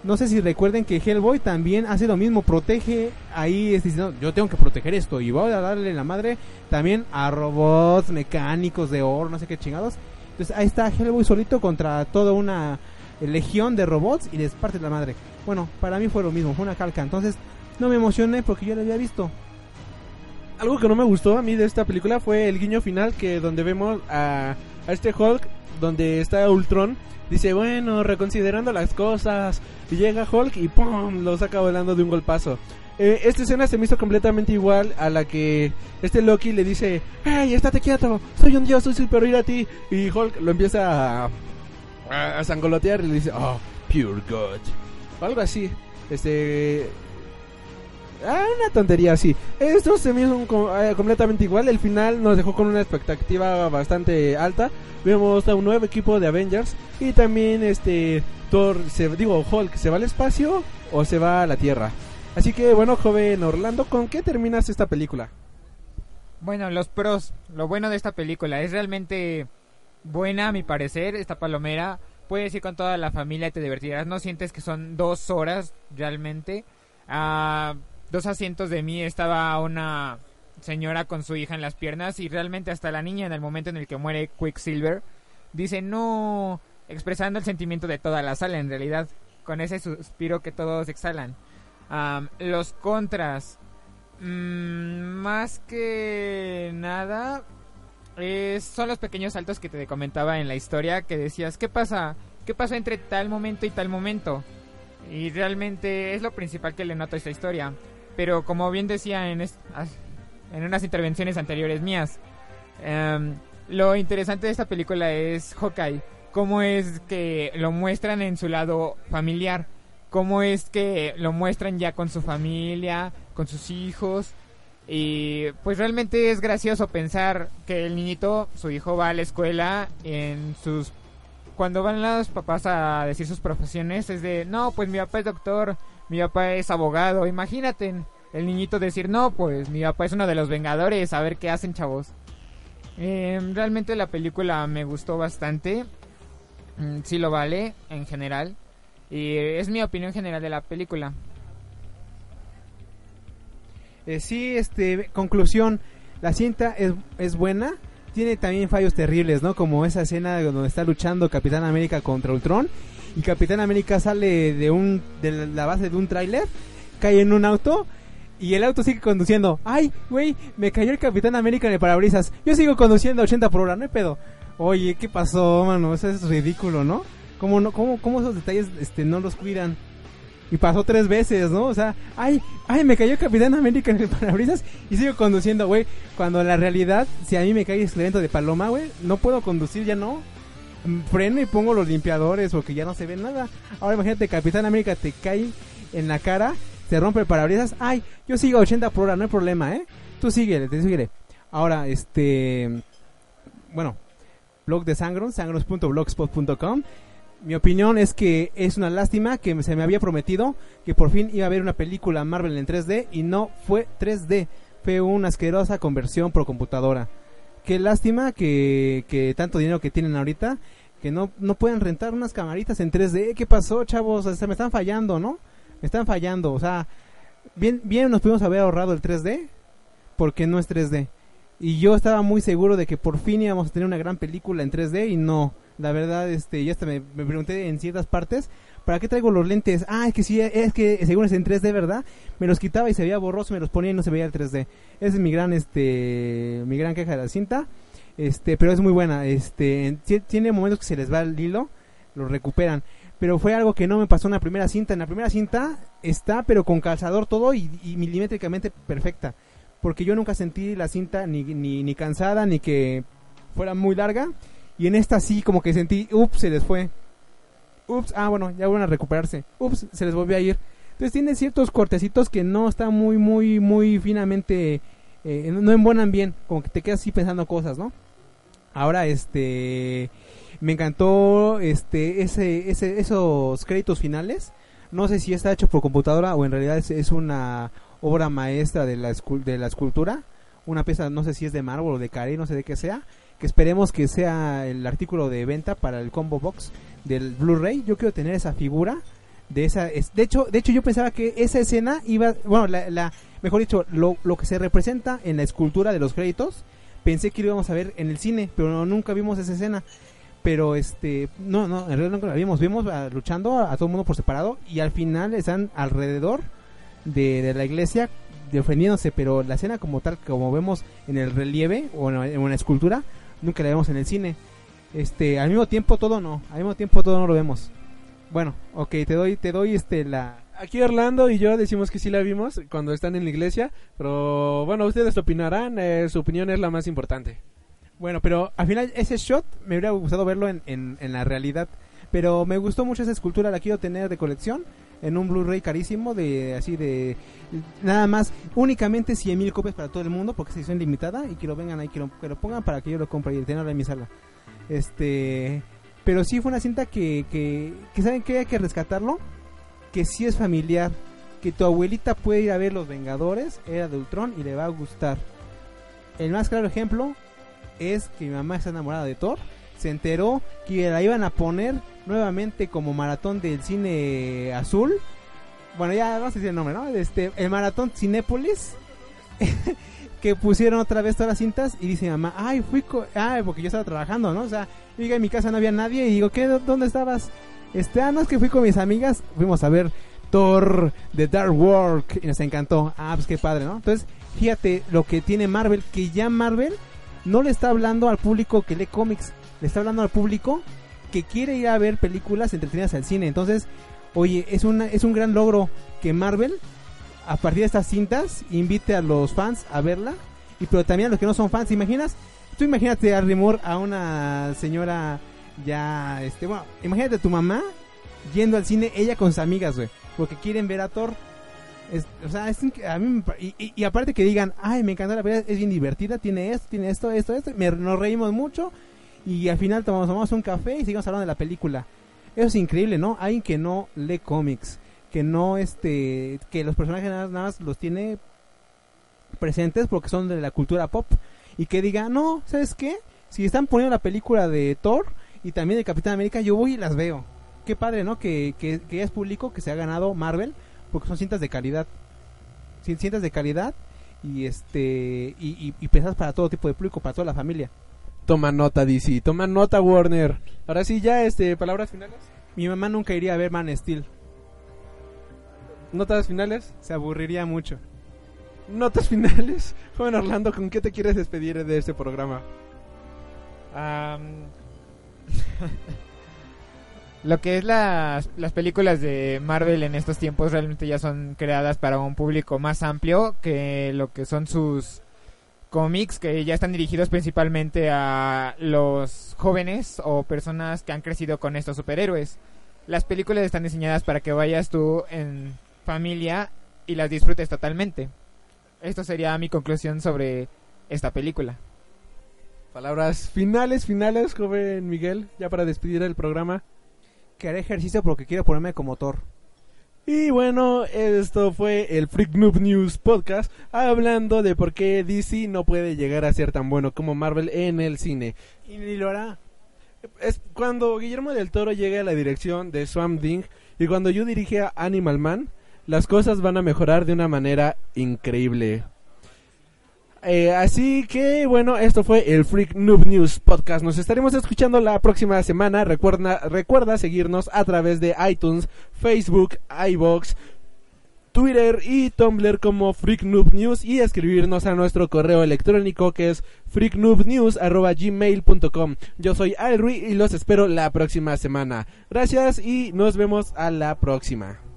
No sé si recuerden que Hellboy también hace lo mismo, protege ahí, es diciendo, yo tengo que proteger esto y voy a darle la madre también a robots mecánicos de oro, no sé qué chingados. Entonces ahí está Hellboy solito contra toda una legión de robots y les parte la madre. Bueno, para mí fue lo mismo, fue una calca. Entonces no me emocioné porque yo lo había visto. Algo que no me gustó a mí de esta película fue el guiño final que donde vemos a, a este Hulk donde está Ultron dice bueno reconsiderando las cosas y llega Hulk y pum lo saca volando de un golpazo. Eh, esta escena se me hizo completamente igual a la que este Loki le dice hey estate quieto soy un dios soy superior a ti y Hulk lo empieza a, a, sangolotear y le dice oh pure God o algo así este Ah, una tontería así. Esto se me eh, completamente igual. El final nos dejó con una expectativa bastante alta. Vemos a un nuevo equipo de Avengers y también este Thor, se, digo Hulk, ¿se va al espacio o se va a la Tierra? Así que bueno, joven Orlando, ¿con qué terminas esta película? Bueno, los pros. Lo bueno de esta película es realmente buena, a mi parecer. Esta palomera puedes ir con toda la familia y te divertirás. No sientes que son dos horas realmente. A dos asientos de mí estaba una señora con su hija en las piernas y realmente hasta la niña en el momento en el que muere Quicksilver dice no, expresando el sentimiento de toda la sala en realidad, con ese suspiro que todos exhalan. Los contras. Mm, más que nada, es- son los pequeños saltos que te comentaba en la historia que decías, ¿qué pasa? ¿Qué pasó entre tal momento y tal momento? Y realmente es lo principal que le noto a esta historia. Pero como bien decía en, en unas intervenciones anteriores mías, em, lo interesante de esta película es Hawkeye. Cómo es que lo muestran en su lado familiar. Cómo es que lo muestran ya con su familia, con sus hijos. Y pues realmente es gracioso pensar que el niñito, su hijo va a la escuela en sus... Cuando van los papás a decir sus profesiones es de, no, pues mi papá es doctor, mi papá es abogado. Imagínate el niñito decir, no, pues mi papá es uno de los Vengadores, a ver qué hacen chavos. Eh, realmente la película me gustó bastante. Mm, sí lo vale en general. Y es mi opinión general de la película. Eh, sí, este, conclusión, la cinta es, es buena, tiene también fallos terribles, ¿no? Como esa escena donde está luchando Capitán América contra Ultron y Capitán América sale de un de la base de un tráiler, cae en un auto y el auto sigue conduciendo. Ay, güey, me cayó el Capitán América en el parabrisas. Yo sigo conduciendo a 80 por hora, no hay pedo. Oye, ¿qué pasó, mano? Eso es ridículo, ¿no? ¿Cómo, no, cómo, cómo esos detalles este, no los cuidan? Y pasó tres veces, ¿no? O sea, ay, ay, me cayó Capitán América en el parabrisas y sigo conduciendo, güey. Cuando la realidad, si a mí me cae el evento de paloma, güey, no puedo conducir, ya no. Mm, Freno y pongo los limpiadores porque ya no se ve nada. Ahora imagínate, Capitán América te cae en la cara, te rompe el parabrisas. Ay, yo sigo a 80 por hora, no hay problema, ¿eh? Tú síguele, te síguele. Ahora, este... Bueno, blog de Sangron, sangros.blogspot.com. Mi opinión es que es una lástima que se me había prometido que por fin iba a haber una película Marvel en 3D y no fue 3D. Fue una asquerosa conversión por computadora. Qué lástima que, tanto dinero que tienen ahorita que no, no pueden rentar unas camaritas en 3D. ¿Qué pasó, chavos? O me están fallando, ¿no? Me están fallando. O sea, bien, bien nos pudimos haber ahorrado el 3D porque no es 3D. Y yo estaba muy seguro de que por fin íbamos a tener una gran película en 3D y no. La verdad, este, ya hasta me, me pregunté en ciertas partes, ¿para qué traigo los lentes? Ah, es que sí, es que según es en 3D, ¿verdad? Me los quitaba y se veía borroso, me los ponía y no se veía el 3D. Esa es mi gran, este, mi gran queja de la cinta. Este, pero es muy buena. Este, en- ti- tiene momentos que se les va el hilo, lo recuperan. Pero fue algo que no me pasó en la primera cinta. En la primera cinta está, pero con calzador todo y, y milimétricamente perfecta. Porque yo nunca sentí la cinta ni, ni, ni cansada, ni que fuera muy larga. Y en esta sí, como que sentí, ups, se les fue. Ups, ah, bueno, ya van a recuperarse. Ups, se les volvió a ir. Entonces tiene ciertos cortecitos que no están muy, muy, muy finamente, eh, no embonan bien. Como que te quedas así pensando cosas, ¿no? Ahora, este, me encantó, este, ese, ese, esos créditos finales. No sé si está hecho por computadora o en realidad es, una obra maestra de la, de la escultura. Una pieza, no sé si es de mármol o de carey, no sé de qué sea. Que esperemos que sea el artículo de venta para el combo box del Blu-ray. Yo quiero tener esa figura de esa es, de hecho de hecho yo pensaba que esa escena iba bueno la, la mejor dicho lo, lo que se representa en la escultura de los créditos pensé que lo íbamos a ver en el cine pero no, nunca vimos esa escena pero este no no en realidad nunca la vimos vimos luchando a, todo el mundo por separado y al final están alrededor de, la iglesia defendiéndose pero la escena como tal como vemos en el relieve o en una escultura nunca la vemos en el cine este al mismo tiempo todo no al mismo tiempo todo no lo vemos bueno, ok, te doy, te doy este la. Aquí Orlando y yo decimos que sí la vimos cuando están en la iglesia, pero bueno, ustedes opinarán, eh, su opinión es la más importante. Bueno, pero al final ese shot me hubiera gustado verlo en, en, en la realidad. Pero me gustó mucho esa escultura, la quiero tener de colección en un Blu-ray carísimo de así de nada más únicamente 100 mil copias para todo el mundo porque es edición limitada y que lo vengan ahí que lo, que lo pongan para que yo lo compre y tenerlo en mi sala. Este, pero sí fue una cinta que, que, que saben que hay que rescatarlo, que sí es familiar, que tu abuelita puede ir a ver Los Vengadores, era de Ultron y le va a gustar. El más claro ejemplo es que mi mamá está enamorada de Thor. Se enteró que la iban a poner nuevamente como maratón del cine azul. Bueno, ya no sé si el nombre, ¿no? Este, el maratón Cinépolis. (laughs) que pusieron otra vez todas las cintas y dice mamá, ay, fui, co ay, porque yo estaba trabajando, ¿no? O sea, yo llegué a mi casa no había nadie y digo, ¿qué? ¿Dónde estabas? Este, ah, no, es que fui con mis amigas, fuimos a ver Thor The Dark World y nos encantó. Ah, pues qué padre, ¿no? Entonces, fíjate lo que tiene Marvel, que ya Marvel no le está hablando al público que lee cómics, le está hablando al público que quiere ir a ver películas entretenidas al cine. Entonces, oye, es una es un gran logro que Marvel a partir de estas cintas invite a los fans a verla y pero también a los que no son fans, ¿te imaginas? Tú imagínate a Rimor a una señora ya este, bueno, imagínate a tu mamá yendo al cine ella con sus amigas, güey, porque quieren ver a Thor. Es- o sea, a mí me y- y aparte que digan, ay, me encanta la película, es bien divertida, tiene esto, tiene esto, esto, esto, me- nos reímos mucho y al final tomamos, tomamos un café y seguimos hablando de la película. Eso es increíble, ¿no? Alguien que no lee cómics, que no, este, que los personajes nada, nada más los tiene presentes porque son de la cultura pop y que diga, no, ¿sabes qué? Si están poniendo la película de Thor y también de Capitán América, yo voy y las veo. Qué padre, ¿no? Que, que, que es público, que se ha ganado Marvel porque son cintas de calidad. Cin- Cintas de calidad y este y, y pensadas para todo tipo de público, para toda la familia. Toma nota, DC, toma nota, Warner. Ahora sí, ya, este, palabras finales. Mi mamá nunca iría a ver Man Steel, Notas finales. se aburriría mucho. Notas finales. (laughs) Joven Orlando, ¿con qué te quieres despedir de este programa? Am, (laughs) lo que es las, las películas de Marvel en estos tiempos realmente ya son creadas para un público más amplio que lo que son sus cómics que ya están dirigidos principalmente a los jóvenes o personas que han crecido con estos superhéroes. Las películas están diseñadas para que vayas tú en familia y las disfrutes totalmente. Esto sería mi conclusión sobre esta película. Palabras finales, finales, joven Miguel, ya para despedir el programa. Que haré ejercicio porque quiero ponerme como Thor. Y bueno, esto fue el Freak Noob News Podcast hablando de por qué DC no puede llegar a ser tan bueno como Marvel en el cine. Y ni lo hará. Es cuando Guillermo del Toro llegue a la dirección de Swamp Thing y cuando yo dirige a Animal Man, las cosas van a mejorar de una manera increíble. Eh, así que bueno, esto fue el Freak Noob News Podcast. Nos estaremos escuchando la próxima semana. Recuerda, recuerda seguirnos a través de iTunes, Facebook, iBox, Twitter y Tumblr como Freak Noob News y escribirnos a nuestro correo electrónico que es freaknoobnews@gmail.com. Yo soy Alrui y los espero la próxima semana. Gracias y nos vemos a la próxima.